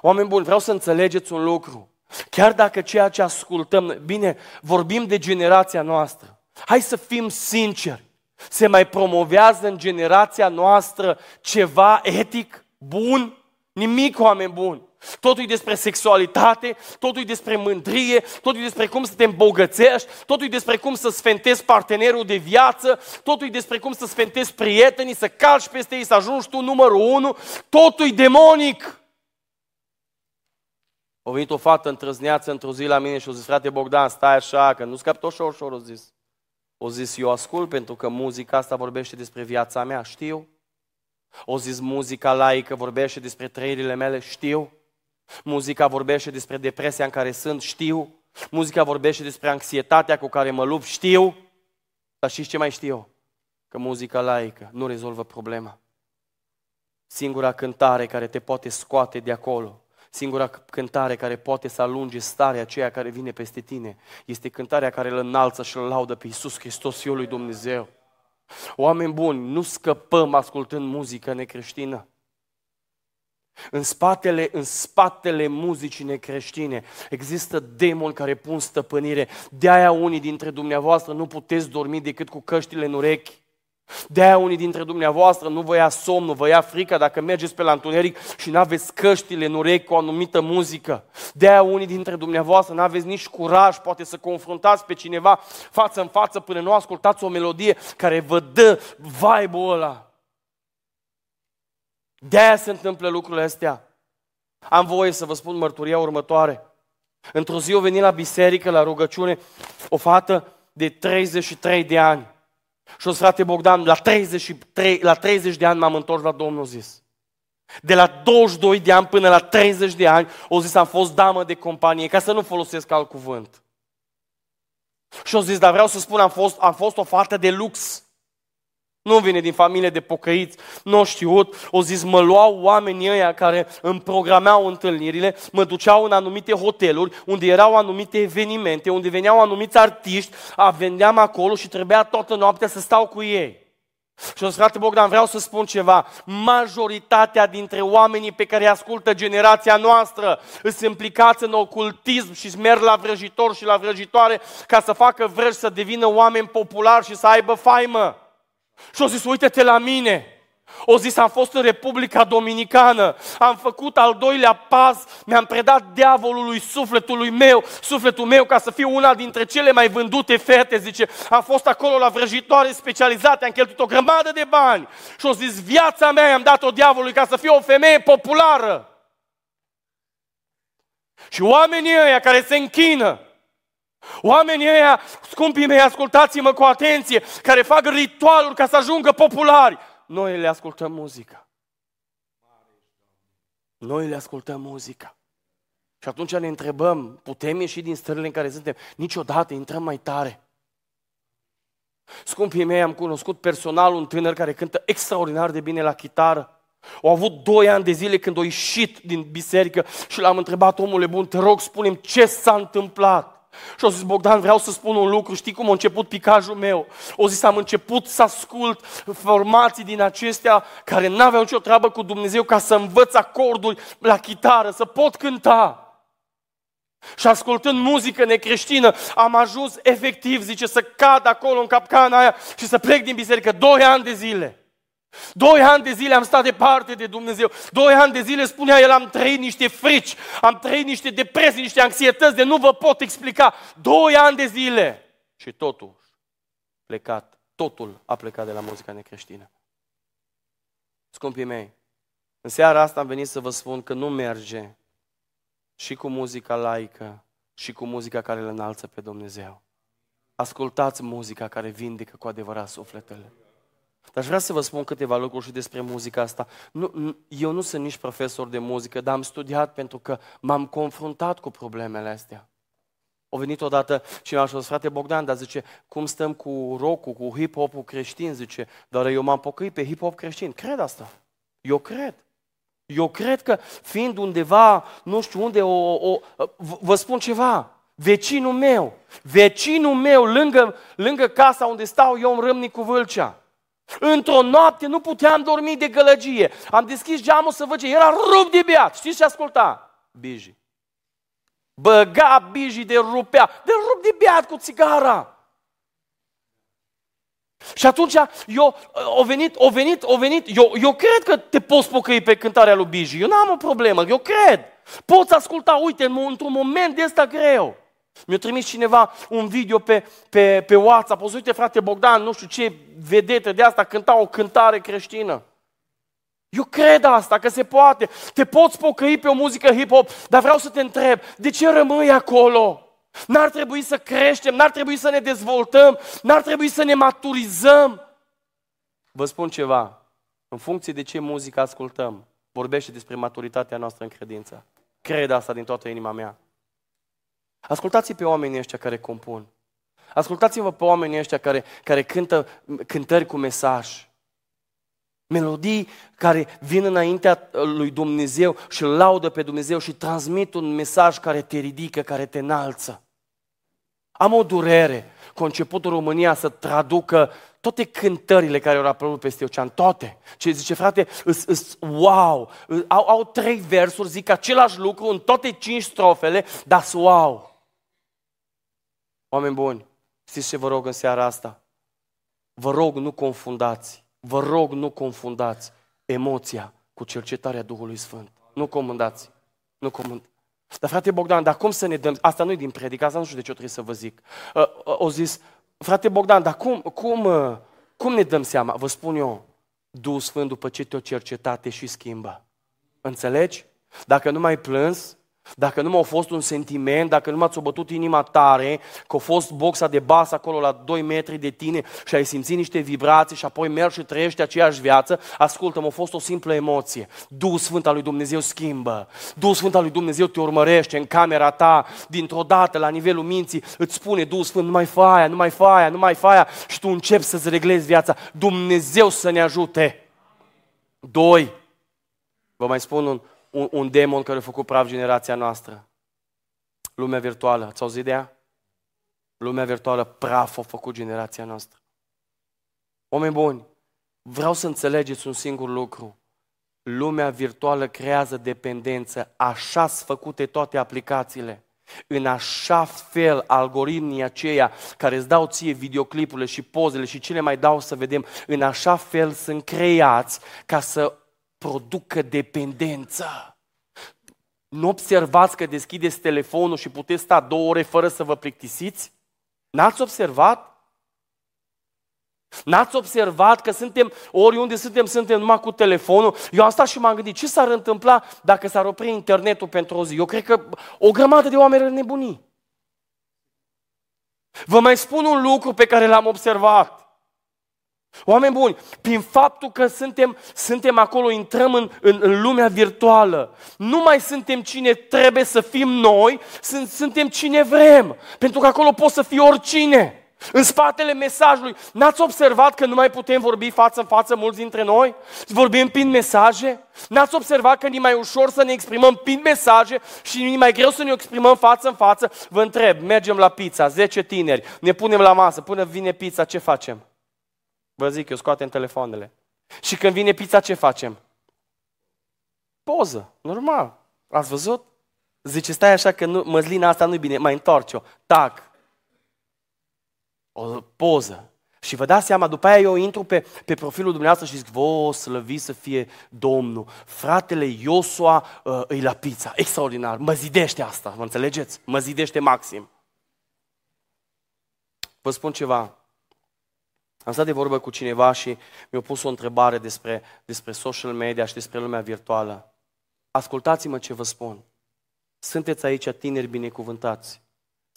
Oameni buni, vreau să înțelegeți un lucru. Chiar dacă ceea ce ascultăm, bine, vorbim de generația noastră. Hai să fim sinceri. Se mai promovează în generația noastră ceva etic? Bun, nimic oameni buni. Totul e despre sexualitate, totul e despre mândrie, totul e despre cum să te îmbogățești, totul e despre cum să sfentezi partenerul de viață, totul e despre cum să sfentezi prietenii, să calci peste ei, să ajungi tu numărul unu, totul e demonic. A venit o fată întrăzneață într-o zi la mine și a zis, frate Bogdan, stai așa, că nu scapi tot ușor, ușor, a zis. O zis, eu ascult pentru că muzica asta vorbește despre viața mea, știu. O zis muzica laică vorbește despre trăirile mele, știu. Muzica vorbește despre depresia în care sunt, știu. Muzica vorbește despre anxietatea cu care mă lupt, știu. Dar știți ce mai știu? Că muzica laică nu rezolvă problema. Singura cântare care te poate scoate de acolo, Singura cântare care poate să alunge starea aceea care vine peste tine este cântarea care îl înalță și îl laudă pe Iisus Hristos, Fiul lui Dumnezeu. Oameni buni, nu scăpăm ascultând muzică necreștină. În spatele, în spatele muzicii necreștine există demoni care pun stăpânire. De-aia unii dintre dumneavoastră nu puteți dormi decât cu căștile în urechi. De-aia unii dintre dumneavoastră nu vă ia somn, nu vă ia frica dacă mergeți pe la întuneric și nu aveți căștile în urechi cu o anumită muzică. De-aia unii dintre dumneavoastră nu aveți nici curaj, poate să confruntați pe cineva față în față până nu ascultați o melodie care vă dă vibe-ul ăla. De-aia se întâmplă lucrurile astea. Am voie să vă spun mărturia următoare. Într-o zi o venit la biserică, la rugăciune, o fată de 33 de ani. Și o frate Bogdan, la 33, la 30 de ani m-am întors la Domnul zis. De la 22 de ani până la 30 de ani, o zis, am fost damă de companie, ca să nu folosesc alt cuvânt. Și o zis, dar vreau să spun, am fost, am fost o fată de lux. Nu vine din familie de pocăiți, nu știut. O zis, mă luau oamenii ăia care îmi programeau întâlnirile, mă duceau în anumite hoteluri, unde erau anumite evenimente, unde veneau anumiți artiști, a vendeam acolo și trebuia toată noaptea să stau cu ei. Și o frate Bogdan, vreau să spun ceva. Majoritatea dintre oamenii pe care îi ascultă generația noastră sunt implicați în ocultism și merg la vrăjitor și la vrăjitoare ca să facă vrăji să devină oameni populari și să aibă faimă. Și au zis, uite-te la mine. O zis, am fost în Republica Dominicană, am făcut al doilea pas, mi-am predat diavolului sufletului meu, sufletul meu ca să fiu una dintre cele mai vândute fete, zice, am fost acolo la vrăjitoare specializate, am cheltuit o grămadă de bani și o zis, viața mea i-am dat-o diavolului ca să fiu o femeie populară. Și oamenii ăia care se închină, Oamenii ăia, scumpii mei, ascultați-mă cu atenție, care fac ritualuri ca să ajungă populari. Noi le ascultăm muzica. Noi le ascultăm muzica. Și atunci ne întrebăm, putem ieși din stările în care suntem? Niciodată intrăm mai tare. Scumpii mei, am cunoscut personal un tânăr care cântă extraordinar de bine la chitară. Au avut doi ani de zile când a ieșit din biserică și l-am întrebat, omule bun, te rog, spunem ce s-a întâmplat. Și au zis, Bogdan, vreau să spun un lucru, știi cum a început picajul meu? O zis, am început să ascult formații din acestea care n-aveau nicio treabă cu Dumnezeu ca să învăț acorduri la chitară, să pot cânta. Și ascultând muzică necreștină, am ajuns efectiv, zice, să cad acolo în capcana aia și să plec din biserică doi ani de zile. Doi ani de zile am stat departe de Dumnezeu. Doi ani de zile, spunea el, am trăit niște frici, am trăit niște depresii, niște anxietăți de nu vă pot explica. Doi ani de zile. Și totul plecat, totul a plecat de la muzica necreștină. Scumpii mei, în seara asta am venit să vă spun că nu merge și cu muzica laică și cu muzica care îl înalță pe Dumnezeu. Ascultați muzica care vindecă cu adevărat sufletele. Dar vreau să vă spun câteva lucruri și despre muzica asta. Nu, eu nu sunt nici profesor de muzică, dar am studiat pentru că m-am confruntat cu problemele astea. O venit odată cineva și a zis, frate Bogdan, dar zice, cum stăm cu rock cu hip-hop-ul creștin? Zice, dar eu m-am pocăit pe hip-hop creștin. Cred asta. Eu cred. Eu cred că fiind undeva, nu știu unde, o, o, vă spun ceva, vecinul meu, vecinul meu, lângă, lângă casa unde stau eu în Râmnic cu Vâlcea, Într-o noapte nu puteam dormi de gălăgie. Am deschis geamul să văd ce era rupt de beat. Știți ce asculta? Biji. Băga biji de rupea, de rupt de beat cu țigara. Și atunci eu, o venit, o venit, o venit, eu, eu cred că te poți pocăi pe cântarea lui Biji. Eu n-am o problemă, eu cred. Poți asculta, uite, într-un moment de ăsta greu. Mi-a trimis cineva un video pe, pe, pe WhatsApp. O să uite, frate Bogdan, nu știu ce vedetă de asta, cânta o cântare creștină. Eu cred asta, că se poate. Te poți pocăi pe o muzică hip-hop, dar vreau să te întreb, de ce rămâi acolo? N-ar trebui să creștem, n-ar trebui să ne dezvoltăm, n-ar trebui să ne maturizăm. Vă spun ceva, în funcție de ce muzică ascultăm, vorbește despre maturitatea noastră în credință. Cred asta din toată inima mea. Ascultați pe oamenii ăștia care compun. Ascultați-vă pe oamenii ăștia care, care cântă cântări cu mesaj. Melodii care vin înaintea lui Dumnezeu și îl laudă pe Dumnezeu și transmit un mesaj care te ridică, care te înalță. Am o durere cu începutul România să traducă toate cântările care au apărut peste ocean, toate. Ce zice, frate, îs, îs, wow, au, au trei versuri, zic același lucru în toate cinci strofele, dar wow. Oameni buni, știți ce vă rog în seara asta? Vă rog, nu confundați, vă rog, nu confundați emoția cu cercetarea Duhului Sfânt. Nu comandați, nu comandați. Dar frate Bogdan, dar cum să ne dăm, asta nu e din predică, asta nu știu de ce o trebuie să vă zic. Uh, uh, o zis, frate Bogdan, dar cum, cum, uh, cum ne dăm seama? Vă spun eu, Duhul Sfânt după ce te-o cercetat te și schimbă. Înțelegi? Dacă nu mai plâns, dacă nu m-a fost un sentiment, dacă nu m-ați bătut inima tare, că a fost boxa de bas acolo la 2 metri de tine și ai simțit niște vibrații și apoi mergi și trăiești aceeași viață, ascultă a fost o simplă emoție. Duhul Sfânt al lui Dumnezeu schimbă. Duhul Sfânt al lui Dumnezeu te urmărește în camera ta, dintr-o dată, la nivelul minții, îți spune, Duhul Sfânt, nu mai fa aia, nu mai fa aia, nu mai fa aia și tu începi să-ți reglezi viața. Dumnezeu să ne ajute. Doi, vă mai spun un, un, un demon care a făcut praf generația noastră. Lumea virtuală. Ați auzit de ea? Lumea virtuală praf a făcut generația noastră. Oameni buni, vreau să înțelegeți un singur lucru. Lumea virtuală creează dependență. Așa sunt făcute toate aplicațiile. În așa fel, algoritmii aceia care îți dau ție videoclipurile și pozele și ce le mai dau să vedem, în așa fel sunt creați ca să producă dependență. Nu observați că deschideți telefonul și puteți sta două ore fără să vă plictisiți? N-ați observat? N-ați observat că suntem, oriunde suntem, suntem numai cu telefonul? Eu am stat și m-am gândit, ce s-ar întâmpla dacă s-ar opri internetul pentru o zi? Eu cred că o grămadă de oameni ar nebuni. Vă mai spun un lucru pe care l-am observat. Oameni buni, prin faptul că suntem, suntem acolo, intrăm în, în, în lumea virtuală, nu mai suntem cine trebuie să fim noi, sunt, suntem cine vrem. Pentru că acolo poți să fii oricine. În spatele mesajului, n-ați observat că nu mai putem vorbi față în față mulți dintre noi? Vorbim prin mesaje? N-ați observat că e mai ușor să ne exprimăm prin mesaje și e mai greu să ne exprimăm față în față? Vă întreb, mergem la pizza, 10 tineri, ne punem la masă, până vine pizza, ce facem? Vă zic, eu scoatem telefoanele. Și când vine pizza, ce facem? Poză, normal. Ați văzut? Zice, stai așa că nu, măslina asta nu-i bine, mai întorci-o. Tac. O poză. Și vă dați seama, după aia eu intru pe, pe profilul dumneavoastră și zic, vă, slăvi să fie Domnul. Fratele Iosua uh, îi la pizza. Extraordinar. Mă zidește asta, mă înțelegeți? Mă zidește maxim. Vă spun ceva. Am stat de vorbă cu cineva și mi-a pus o întrebare despre, despre social media și despre lumea virtuală. Ascultați-mă ce vă spun. Sunteți aici tineri binecuvântați.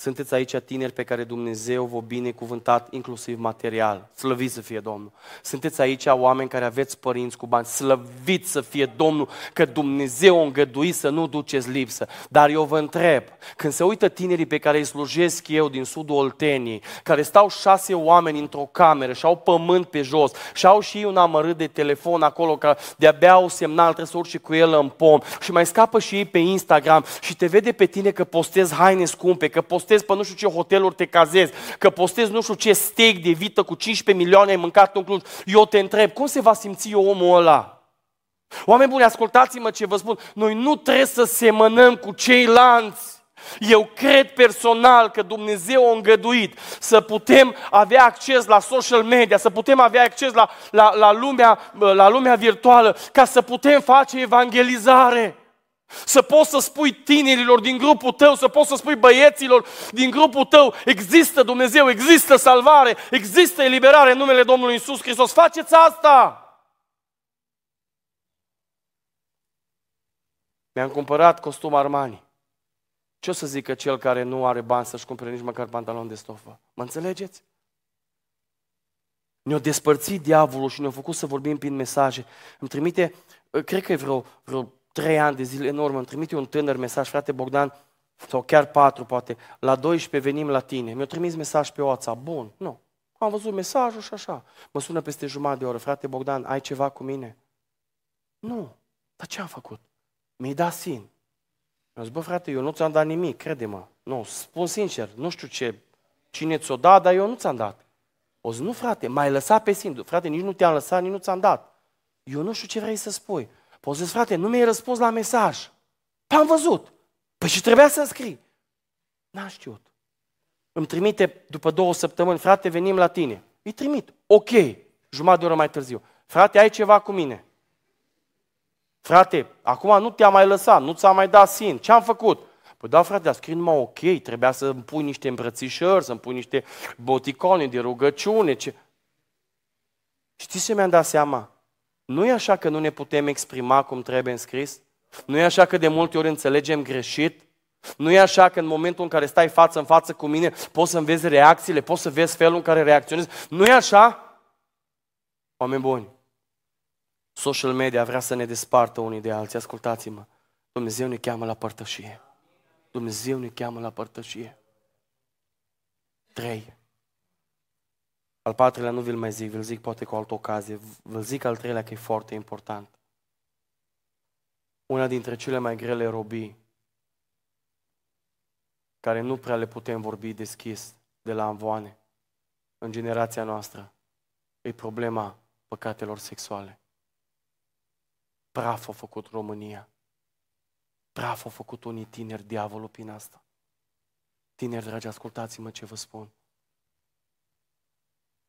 Sunteți aici tineri pe care Dumnezeu vă binecuvântat inclusiv material. Slăviți să fie Domnul. Sunteți aici oameni care aveți părinți cu bani. Slăviți să fie Domnul că Dumnezeu a îngăduit să nu duceți lipsă. Dar eu vă întreb, când se uită tinerii pe care îi slujesc eu din sudul Olteniei, care stau șase oameni într-o cameră și au pământ pe jos și au și un amărât de telefon acolo că de-abia au semnal, trebuie să urci cu el în pom și mai scapă și ei pe Instagram și te vede pe tine că postezi haine scumpe, că postezi postezi pe nu știu ce hoteluri te cazezi, că postezi nu știu ce steak de vită cu 15 milioane ai mâncat în Cluj, eu te întreb, cum se va simți omul ăla? Oameni buni, ascultați-mă ce vă spun. Noi nu trebuie să semănăm cu ceilalți. Eu cred personal că Dumnezeu a îngăduit să putem avea acces la social media, să putem avea acces la, la, la, lumea, la lumea virtuală, ca să putem face evangelizare. Să poți să spui tinerilor din grupul tău, să poți să spui băieților din grupul tău, există Dumnezeu, există salvare, există eliberare în numele Domnului Isus Hristos. Faceți asta! Mi-am cumpărat costum Armani. Ce o să zică cel care nu are bani să-și cumpere nici măcar pantalon de stofă? Mă înțelegeți? Ne-a despărțit diavolul și ne-a făcut să vorbim prin mesaje. Îmi trimite, cred că e vreo, vreo trei ani de zile în urmă, îmi trimite un tânăr mesaj, frate Bogdan, sau chiar patru poate, la 12 venim la tine. Mi-a trimis mesaj pe WhatsApp, bun, nu. am văzut mesajul și așa. Mă sună peste jumătate de oră, frate Bogdan, ai ceva cu mine? Nu. Dar ce am făcut? Mi-ai dat sin. Mi-a zis, bă frate, eu nu ți-am dat nimic, crede-mă. Nu, spun sincer, nu știu ce, cine ți-o dat, dar eu nu ți-am dat. O zi, nu frate, m-ai lăsat pe sin. Frate, nici nu te-am lăsat, nici nu ți-am dat. Eu nu știu ce vrei să spui. Poți să frate, nu mi-ai răspuns la mesaj. Păi am văzut. Păi și trebuia să scrii. N-am știut. Îmi trimite după două săptămâni, frate, venim la tine. Îi trimit. Ok, jumătate de oră mai târziu. Frate, ai ceva cu mine. Frate, acum nu te-a mai lăsat, nu ți-a mai dat sin. Ce am făcut? Păi da, frate, a scris numai ok, trebuia să îmi pui niște îmbrățișări, să îmi pui niște boticone de rugăciune. Ce... Știți ce mi-am dat seama? Nu e așa că nu ne putem exprima cum trebuie în scris? Nu e așa că de multe ori înțelegem greșit? Nu e așa că în momentul în care stai față în față cu mine, poți să vezi reacțiile, poți să vezi felul în care reacționezi? Nu e așa? Oameni buni, social media vrea să ne despartă unii de alții. Ascultați-mă, Dumnezeu ne cheamă la părtășie. Dumnezeu ne cheamă la părtășie. Trei. Al patrulea nu vi-l mai zic, vi-l zic poate cu altă ocazie. Vă zic al treilea că e foarte important. Una dintre cele mai grele robii care nu prea le putem vorbi deschis de la amvoane în generația noastră e problema păcatelor sexuale. Praf a făcut România. Praf a făcut unii tineri diavolul prin asta. Tineri dragi, ascultați-mă ce vă spun.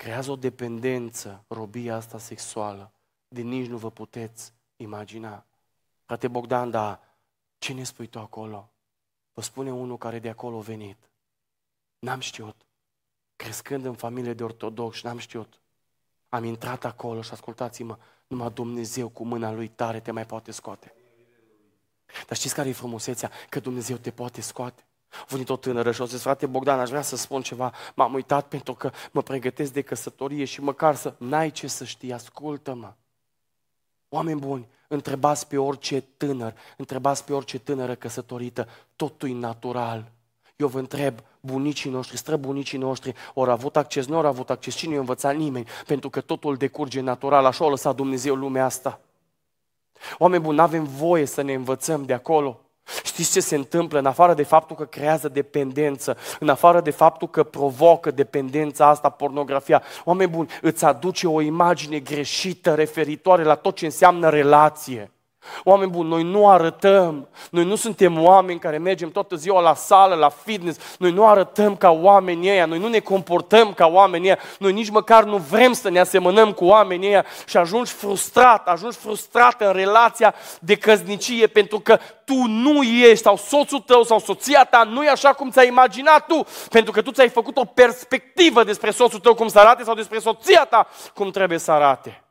Creează o dependență, robia asta sexuală, de nici nu vă puteți imagina. Frate Bogdan, dar ce ne spui tu acolo? Vă spune unul care de acolo a venit. N-am știut. Crescând în familie de ortodoxi, n-am știut. Am intrat acolo și ascultați-mă, numai Dumnezeu cu mâna lui tare te mai poate scoate. Dar știți care e frumusețea? Că Dumnezeu te poate scoate. A venit o tânără și o zis, frate Bogdan, aș vrea să spun ceva. M-am uitat pentru că mă pregătesc de căsătorie și măcar să... N-ai ce să știi, ascultă-mă. Oameni buni, întrebați pe orice tânăr, întrebați pe orice tânără căsătorită, totul e natural. Eu vă întreb, bunicii noștri, străbunicii noștri, ori avut acces, nu au avut acces, cine i-a învățat nimeni, pentru că totul decurge natural, așa a lăsat Dumnezeu lumea asta. Oameni buni, nu avem voie să ne învățăm de acolo. Știți ce se întâmplă? În afară de faptul că creează dependență, în afară de faptul că provocă dependența asta, pornografia, oameni buni, îți aduce o imagine greșită referitoare la tot ce înseamnă relație. Oameni buni, noi nu arătăm, noi nu suntem oameni care mergem toată ziua la sală, la fitness, noi nu arătăm ca oamenii ăia, noi nu ne comportăm ca oamenii ăia, noi nici măcar nu vrem să ne asemănăm cu oamenii ăia. Și ajungi frustrat, ajungi frustrat în relația de căznicie pentru că tu nu ești sau soțul tău sau soția ta nu e așa cum ți-ai imaginat tu, pentru că tu ți-ai făcut o perspectivă despre soțul tău cum să arate sau despre soția ta cum trebuie să arate.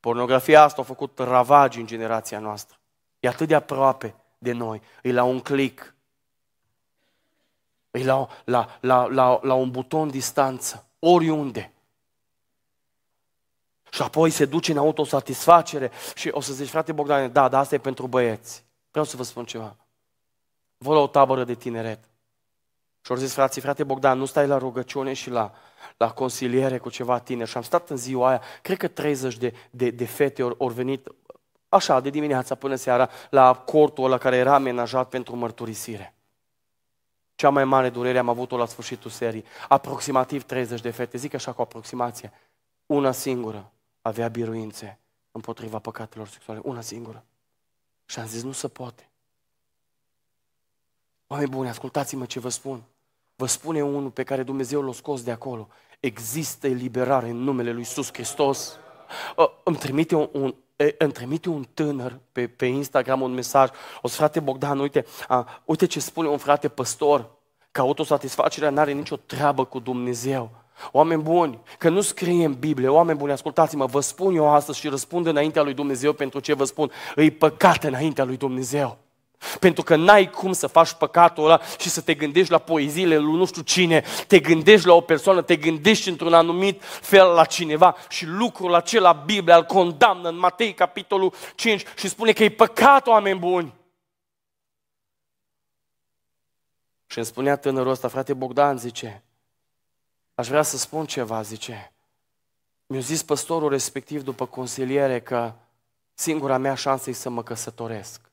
Pornografia asta a făcut ravagi în generația noastră. E atât de aproape de noi. E la un click. E la, la, la, la, la un buton distanță. Oriunde. Și apoi se duce în autosatisfacere și o să zici, frate Bogdan, da, dar asta e pentru băieți. Vreau să vă spun ceva. Vă la o tabără de tineret. Și au zis, frații, frate Bogdan, nu stai la rugăciune și la, la consiliere cu ceva tineri și am stat în ziua aia, cred că 30 de, de, de fete au venit așa, de dimineața până seara, la cortul ăla care era amenajat pentru mărturisire. Cea mai mare durere am avut-o la sfârșitul serii. Aproximativ 30 de fete, zic așa cu aproximație. Una singură avea biruințe împotriva păcatelor sexuale. Una singură. Și am zis, nu se poate. Oameni buni, ascultați-mă ce vă spun. Vă spune unul pe care Dumnezeu l-a scos de acolo. Există eliberare în numele Lui Iisus Hristos. Îmi trimite un, un, îmi trimite un tânăr pe, pe Instagram un mesaj. O să frate Bogdan, uite, a, uite ce spune un frate păstor, că autosatisfacerea nu are nicio treabă cu Dumnezeu. Oameni buni, că nu scrie în Biblie, oameni buni, ascultați-mă, vă spun eu astăzi și răspund înaintea lui Dumnezeu pentru ce vă spun. Îi păcat înaintea lui Dumnezeu. Pentru că n-ai cum să faci păcatul ăla și să te gândești la poeziile lui nu știu cine, te gândești la o persoană, te gândești într-un anumit fel la cineva și lucrul acela Biblia îl condamnă în Matei capitolul 5 și spune că e păcat, oameni buni. Și îmi spunea tânărul ăsta, frate Bogdan, zice, Aș vrea să spun ceva, zice. Mi-a zis păstorul respectiv după consiliere că singura mea șansă e să mă căsătoresc.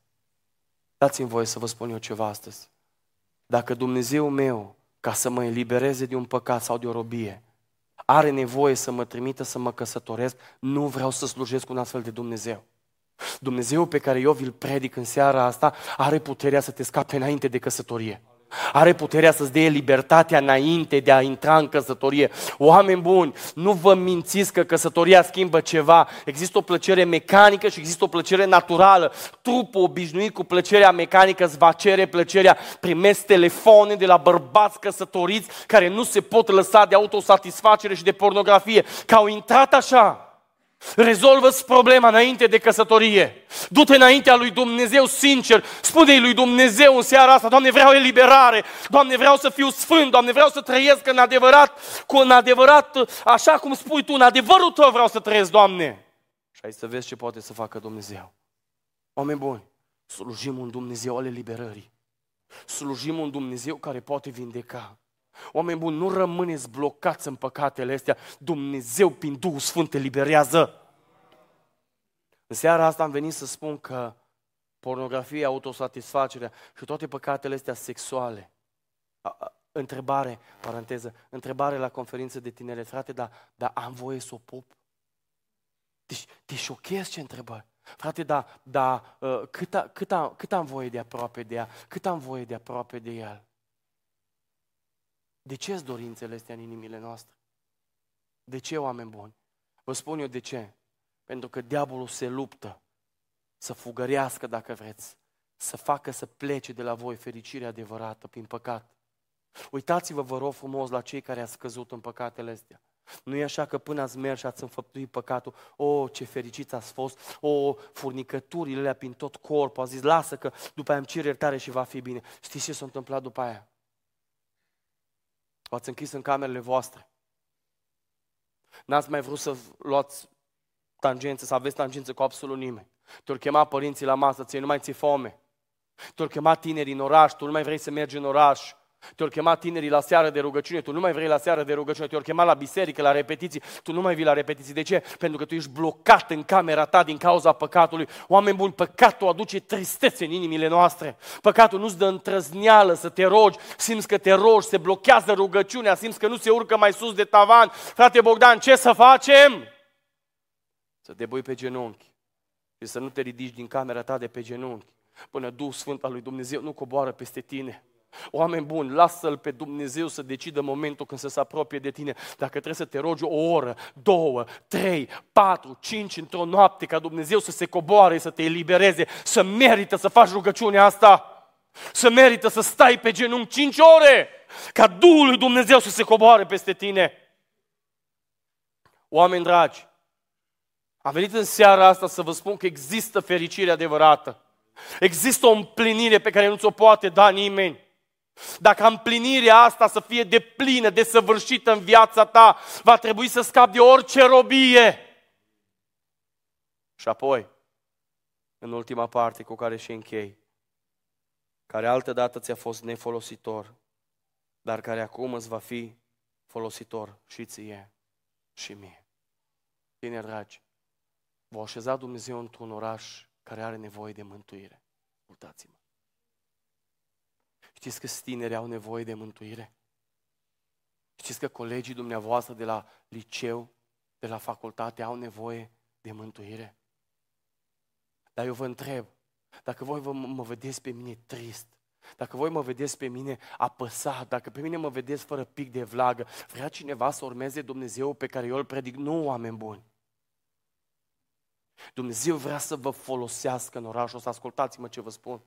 Dați-mi voie să vă spun eu ceva astăzi. Dacă Dumnezeu meu, ca să mă elibereze de un păcat sau de o robie, are nevoie să mă trimită să mă căsătoresc, nu vreau să slujesc un astfel de Dumnezeu. Dumnezeu pe care eu vi-l predic în seara asta are puterea să te scape înainte de căsătorie. Are puterea să-ți dea libertatea înainte de a intra în căsătorie. Oameni buni, nu vă mințiți că căsătoria schimbă ceva. Există o plăcere mecanică și există o plăcere naturală. Trupul obișnuit cu plăcerea mecanică îți va cere plăcerea. Primesc telefoane de la bărbați căsătoriți care nu se pot lăsa de autosatisfacere și de pornografie. Că au intrat așa Rezolvă-ți problema înainte de căsătorie. Du-te înaintea lui Dumnezeu sincer. Spune-i lui Dumnezeu în seara asta, Doamne, vreau eliberare. Doamne, vreau să fiu sfânt. Doamne, vreau să trăiesc în adevărat, cu un adevărat, așa cum spui tu, în adevărul tău vreau să trăiesc, Doamne. Și ai să vezi ce poate să facă Dumnezeu. Oameni buni, slujim un Dumnezeu ale liberării. Slujim un Dumnezeu care poate vindeca. Oameni buni, nu rămâneți blocați în păcatele astea. Dumnezeu, prin Duhul Sfânt, te liberează. În seara asta am venit să spun că pornografia, autosatisfacerea și toate păcatele astea sexuale. Întrebare, paranteză, întrebare la conferință de tinere, frate, dar, dar am voie să o pup? Deci te șochez ce întrebări. Frate, dar da, uh, cât, a, cât, a, cât am voie de aproape de ea? Cât am voie de aproape de el? De ce sunt dorințele astea în inimile noastre? De ce, oameni buni? Vă spun eu de ce. Pentru că diavolul se luptă să fugărească, dacă vreți, să facă să plece de la voi fericirea adevărată prin păcat. Uitați-vă, vă rog frumos, la cei care ați căzut în păcatele astea. Nu e așa că până ați mers și ați înfăptuit păcatul, o, oh, ce fericiți ați fost, o, oh, furnicăturile alea prin tot corpul, a zis, lasă că după aia îmi cer iertare și va fi bine. Știți ce s-a întâmplat după aia? V-ați închis în camerele voastre. N-ați mai vrut să luați tangențe, să aveți tangențe cu absolut nimeni. Te-or chema părinții la masă, ție nu mai ți foame. Te-or chema tinerii în oraș, tu nu mai vrei să mergi în oraș. Te-or chema tinerii la seară de rugăciune, tu nu mai vrei la seară de rugăciune, te-or chema la biserică, la repetiții, tu nu mai vii la repetiții. De ce? Pentru că tu ești blocat în camera ta din cauza păcatului. Oameni buni, păcatul aduce tristețe în inimile noastre. Păcatul nu-ți dă întrăzneală să te rogi, simți că te rogi, se blochează rugăciunea, simți că nu se urcă mai sus de tavan. Frate Bogdan, ce să facem? Să te bui pe genunchi și să nu te ridici din camera ta de pe genunchi până Duhul Sfânt al lui Dumnezeu nu coboară peste tine. Oameni buni, lasă-L pe Dumnezeu să decidă momentul când să se apropie de tine. Dacă trebuie să te rogi o oră, două, trei, patru, cinci într-o noapte ca Dumnezeu să se coboare, să te elibereze, să merită să faci rugăciunea asta. Să merită să stai pe genunchi cinci ore ca Duhul lui Dumnezeu să se coboare peste tine. Oameni dragi, am venit în seara asta să vă spun că există fericire adevărată. Există o împlinire pe care nu ți-o poate da nimeni. Dacă împlinirea asta să fie de plină, de săvârșită în viața ta, va trebui să scapi de orice robie. Și apoi, în ultima parte cu care și închei, care altădată ți-a fost nefolositor, dar care acum îți va fi folositor și ție și mie. Bine, dragi, vă așeza Dumnezeu într-un oraș care are nevoie de mântuire. Ascultați-mă. Știți că tineri au nevoie de mântuire? Știți că colegii dumneavoastră de la liceu, de la facultate au nevoie de mântuire? Dar eu vă întreb, dacă voi vă, mă vedeți pe mine trist, dacă voi mă vedeți pe mine apăsat, dacă pe mine mă vedeți fără pic de vlagă, vrea cineva să urmeze Dumnezeu pe care eu îl predic? Nu, oameni buni. Dumnezeu vrea să vă folosească în orașul ăsta. Ascultați-mă ce vă spun.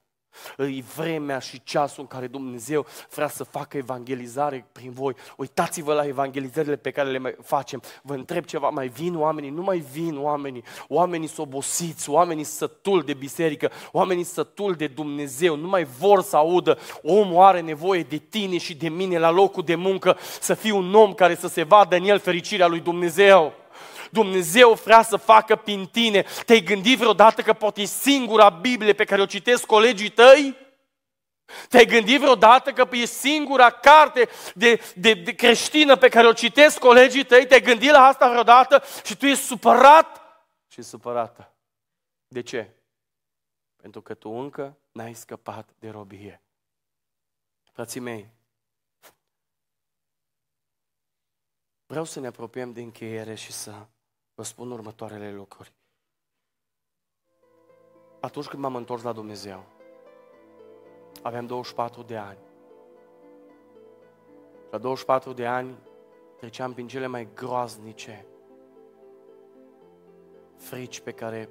E vremea și ceasul în care Dumnezeu vrea să facă evangelizare prin voi. Uitați-vă la evangelizările pe care le mai facem. Vă întreb ceva, mai vin oamenii? Nu mai vin oamenii. Oamenii sunt obosiți, oamenii sătul de biserică, oamenii sătul de Dumnezeu. Nu mai vor să audă. Omul are nevoie de tine și de mine la locul de muncă să fii un om care să se vadă în el fericirea lui Dumnezeu. Dumnezeu vrea să facă prin tine. Te-ai gândit vreodată că poate e singura Biblie pe care o citesc colegii tăi? Te-ai gândit vreodată că e singura carte de, de, de creștină pe care o citesc colegii tăi? Te-ai gândit la asta vreodată și tu ești supărat și supărată. De ce? Pentru că tu încă n-ai scăpat de robie. Frații mei, vreau să ne apropiem de încheiere și să vă spun următoarele lucruri. Atunci când m-am întors la Dumnezeu, aveam 24 de ani. La 24 de ani treceam prin cele mai groaznice frici pe care,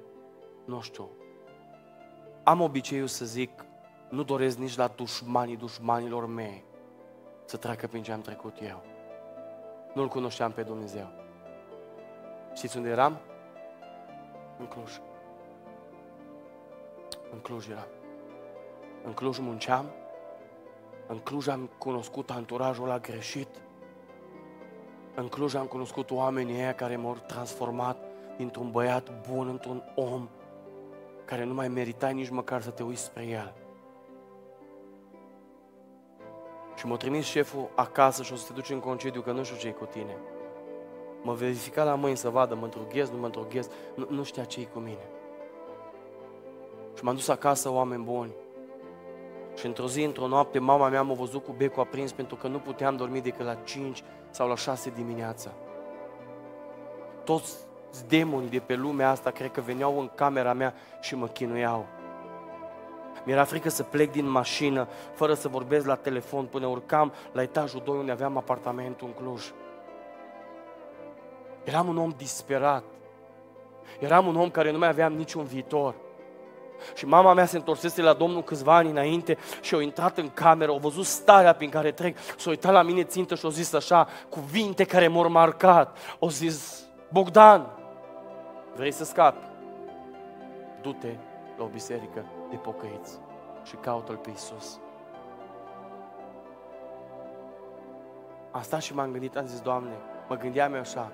nu știu, am obiceiul să zic, nu doresc nici la dușmanii dușmanilor mei să treacă prin ce am trecut eu. Nu-L cunoșteam pe Dumnezeu. Știți unde eram? În Cluj. În Cluj eram. În Cluj munceam. În Cluj am cunoscut anturajul la greșit. În Cluj am cunoscut oamenii aia care m-au transformat dintr-un băiat bun într-un om care nu mai meritai nici măcar să te uiți spre el. Și m-a trimis șeful acasă și o să te duci în concediu, că nu știu ce cu tine. Mă verifica la mâini să vadă, mă întrughez, nu mă întrughez, nu, nu știa ce cu mine. Și m-am dus acasă, oameni buni. Și într-o zi, într-o noapte, mama mea m-a văzut cu becul aprins pentru că nu puteam dormi decât la 5 sau la 6 dimineața. Toți demonii de pe lumea asta cred că veneau în camera mea și mă chinuiau. Mi-era frică să plec din mașină fără să vorbesc la telefon până urcam la etajul 2 unde aveam apartamentul în Cluj. Eram un om disperat. Eram un om care nu mai aveam niciun viitor. Și mama mea se întorsese la Domnul câțiva ani înainte și a intrat în cameră, a văzut starea prin care trec, s-a uitat la mine țintă și a zis așa, cuvinte care m-au marcat. O zis, Bogdan, vrei să scapi? Du-te la o biserică de pocăiți și caută-L pe Iisus. Am stat și m-am gândit, am zis, Doamne, mă gândeam eu așa,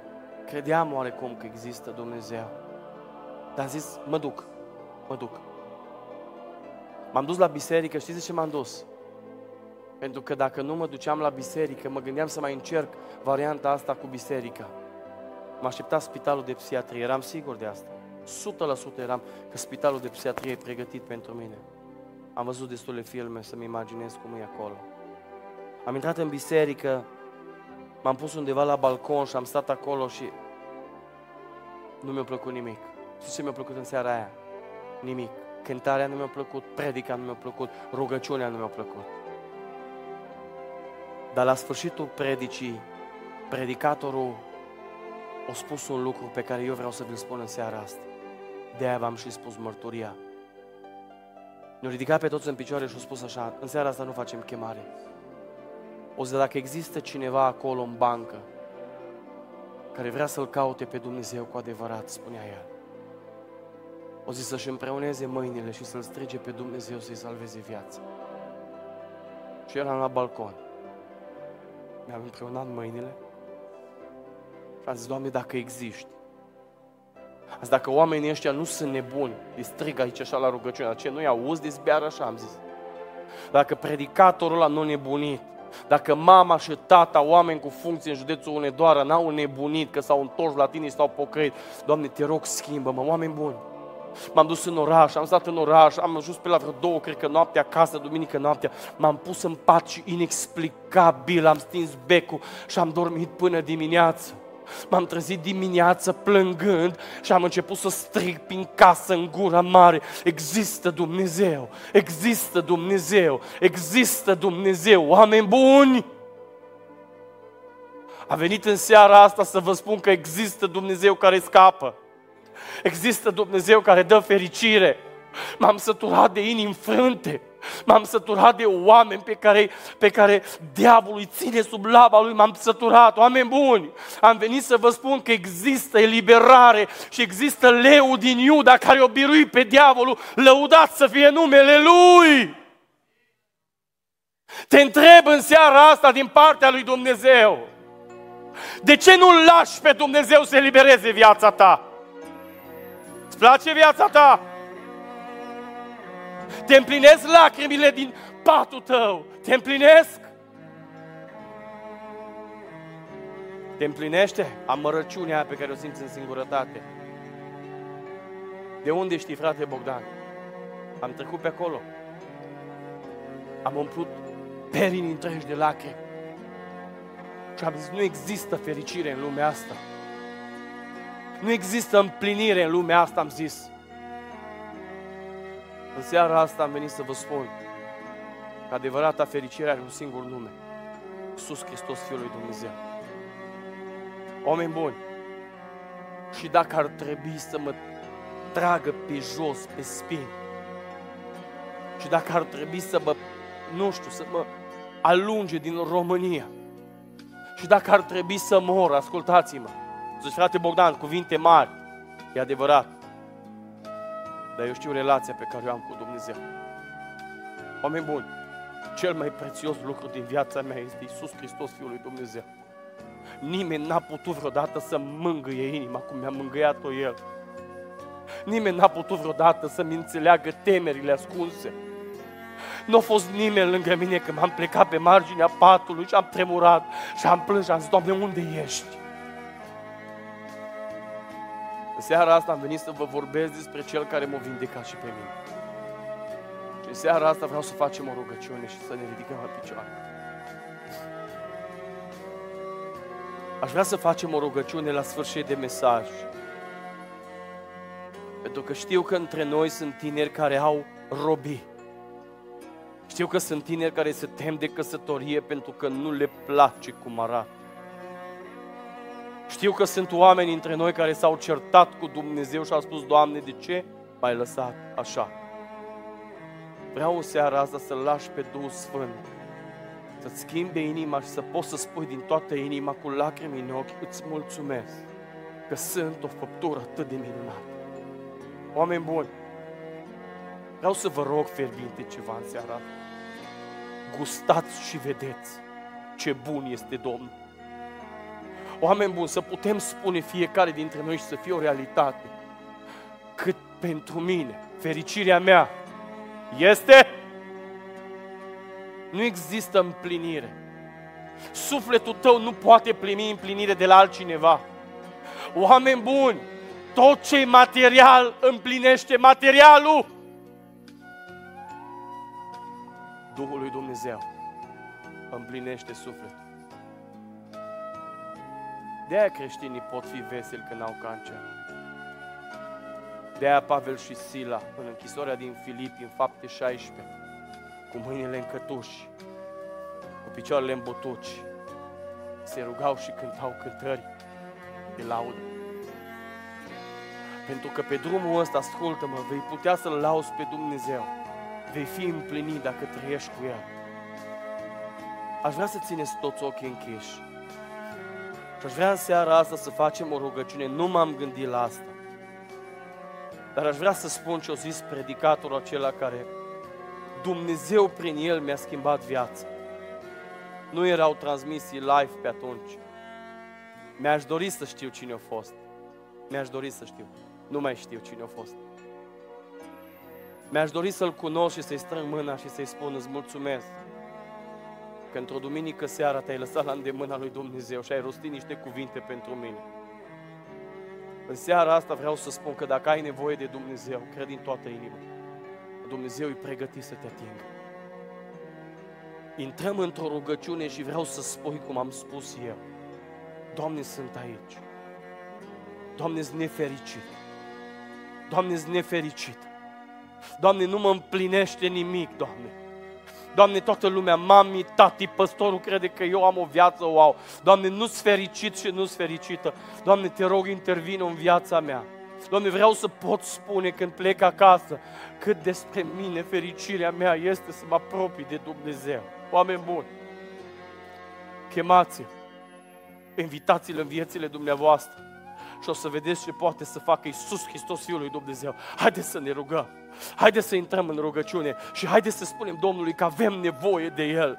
credeam oarecum că există Dumnezeu. Dar am zis, mă duc, mă duc. M-am dus la biserică, știți de ce m-am dus? Pentru că dacă nu mă duceam la biserică, mă gândeam să mai încerc varianta asta cu biserica. Mă aștepta spitalul de psihiatrie, eram sigur de asta. 100% eram că spitalul de psihiatrie e pregătit pentru mine. Am văzut destule filme să-mi imaginez cum e acolo. Am intrat în biserică, m-am pus undeva la balcon și am stat acolo și nu mi-a plăcut nimic. Știți ce mi-a plăcut în seara aia? Nimic. Cântarea nu mi-a plăcut, predica nu mi-a plăcut, rugăciunea nu mi-a plăcut. Dar la sfârșitul predicii, predicatorul a spus un lucru pe care eu vreau să vi-l spun în seara asta. De-aia v-am și spus mărturia. Ne-au ridicat pe toți în picioare și au spus așa, în seara asta nu facem chemare. O să dacă există cineva acolo în bancă care vrea să-L caute pe Dumnezeu cu adevărat, spunea el. O zi să-și împreuneze mâinile și să-L strige pe Dumnezeu să-i salveze viața. Și eram la balcon. Mi-am împreunat mâinile și am zis, Doamne, dacă existi, Azi dacă oamenii ăștia nu sunt nebuni, îi strig aici așa la rugăciune, ce nu-i auzi, de zbeară așa, am zis. Dacă predicatorul ăla nu nebunit, dacă mama și tata, oameni cu funcție în județul Unedoara, n-au nebunit, că s-au întors la tine și s-au pocăit, Doamne, te rog, schimbă-mă, oameni buni. M-am dus în oraș, am stat în oraș, am ajuns pe la vreo două, cred că noaptea acasă, duminică noaptea, m-am pus în pat și inexplicabil am stins becul și am dormit până dimineață. M-am trezit dimineață plângând și am început să strig prin casă în gura mare. Există Dumnezeu, există Dumnezeu, există Dumnezeu, oameni buni! A venit în seara asta să vă spun că există Dumnezeu care scapă. Există Dumnezeu care dă fericire. M-am săturat de inimi frânte. M-am săturat de oameni pe care, pe care diavolul îi ține sub laba lui. M-am săturat, oameni buni. Am venit să vă spun că există eliberare și există leu din Iuda care o birui pe diavolul. Lăudat să fie numele lui. Te întreb în seara asta din partea lui Dumnezeu. De ce nu-L lași pe Dumnezeu să elibereze viața ta? Îți place viața ta? Te împlinesc lacrimile din patul tău. Te împlinesc. Te împlinește amărăciunea pe care o simți în singurătate. De unde știi, frate Bogdan? Am trecut pe acolo. Am umplut perini întregi de lacrimi. Și am zis, nu există fericire în lumea asta. Nu există împlinire în lumea asta, am zis. În seara asta am venit să vă spun că adevărata fericire are un singur nume. Iisus Hristos, Fiul lui Dumnezeu. Oameni buni, și dacă ar trebui să mă tragă pe jos, pe spini, și dacă ar trebui să mă, nu știu, să mă alunge din România, și dacă ar trebui să mor, ascultați-mă, zici, frate Bogdan, cuvinte mari, e adevărat, dar eu știu relația pe care o am cu Dumnezeu. Oameni buni, cel mai prețios lucru din viața mea este Isus Hristos, Fiul lui Dumnezeu. Nimeni n-a putut vreodată să mângâie inima cum mi-a mângâiat-o El. Nimeni n-a putut vreodată să-mi înțeleagă temerile ascunse. Nu a fost nimeni lângă mine când m-am plecat pe marginea patului și am tremurat și am plâns și am zis, Doamne, unde ești? În seara asta am venit să vă vorbesc despre Cel care m-a vindecat și pe mine. Și în seara asta vreau să facem o rugăciune și să ne ridicăm la picioare. Aș vrea să facem o rugăciune la sfârșit de mesaj. Pentru că știu că între noi sunt tineri care au robii. Știu că sunt tineri care se tem de căsătorie pentru că nu le place cum arată. Știu că sunt oameni între noi care s-au certat cu Dumnezeu și au spus, Doamne, de ce m-ai lăsat așa? Vreau în seara asta să lași pe Duhul Sfânt să-ți schimbe inima și să poți să spui din toată inima cu lacrimi în ochi, îți mulțumesc că sunt o făptură atât de minunată. Oameni buni, vreau să vă rog fierbinte ceva în seara Gustați și vedeți ce bun este Domnul. Oameni buni, să putem spune fiecare dintre noi și să fie o realitate. Cât pentru mine, fericirea mea este nu există împlinire. Sufletul tău nu poate primi împlinire de la altcineva. Oameni buni, tot ce e material împlinește materialul. Duhul lui Dumnezeu împlinește sufletul. De aia creștinii pot fi veseli când au cancer. De aia Pavel și Sila, în închisoarea din Filipi, în fapte 16, cu mâinile în cătuși, cu picioarele în butuci, se rugau și cântau cântări de laudă. Pentru că pe drumul ăsta, ascultă-mă, vei putea să-L lauzi pe Dumnezeu. Vei fi împlinit dacă trăiești cu El. Aș vrea să țineți toți ochii închiși. Și aș vrea în seara asta să facem o rugăciune. Nu m-am gândit la asta. Dar aș vrea să spun ce o zis predicatorul acela care Dumnezeu prin el mi-a schimbat viața. Nu erau transmisii live pe atunci. Mi-aș dori să știu cine a fost. Mi-aș dori să știu. Nu mai știu cine a fost. Mi-aș dori să-L cunosc și să-i strâng mâna și să-i spun îți mulțumesc că într-o duminică seara te-ai lăsat la îndemâna lui Dumnezeu și ai rostit niște cuvinte pentru mine. În seara asta vreau să spun că dacă ai nevoie de Dumnezeu, cred din toată inima, Dumnezeu e pregătit să te atingă. Intrăm într-o rugăciune și vreau să spui cum am spus eu. Doamne, sunt aici. Doamne, sunt nefericit. Doamne, sunt nefericit. Doamne, nu mă împlinește nimic, Doamne. Doamne, toată lumea, mami, tati, păstorul crede că eu am o viață, wow. Doamne, nu-s fericit și nu-s fericită. Doamne, te rog, intervină în viața mea. Doamne, vreau să pot spune când plec acasă cât despre mine fericirea mea este să mă apropii de Dumnezeu. Oameni buni, chemați invitați-l în viețile dumneavoastră și o să vedeți ce poate să facă Iisus Hristos, Fiul lui Dumnezeu. Haideți să ne rugăm. Haideți să intrăm în rugăciune și haideți să spunem Domnului că avem nevoie de El.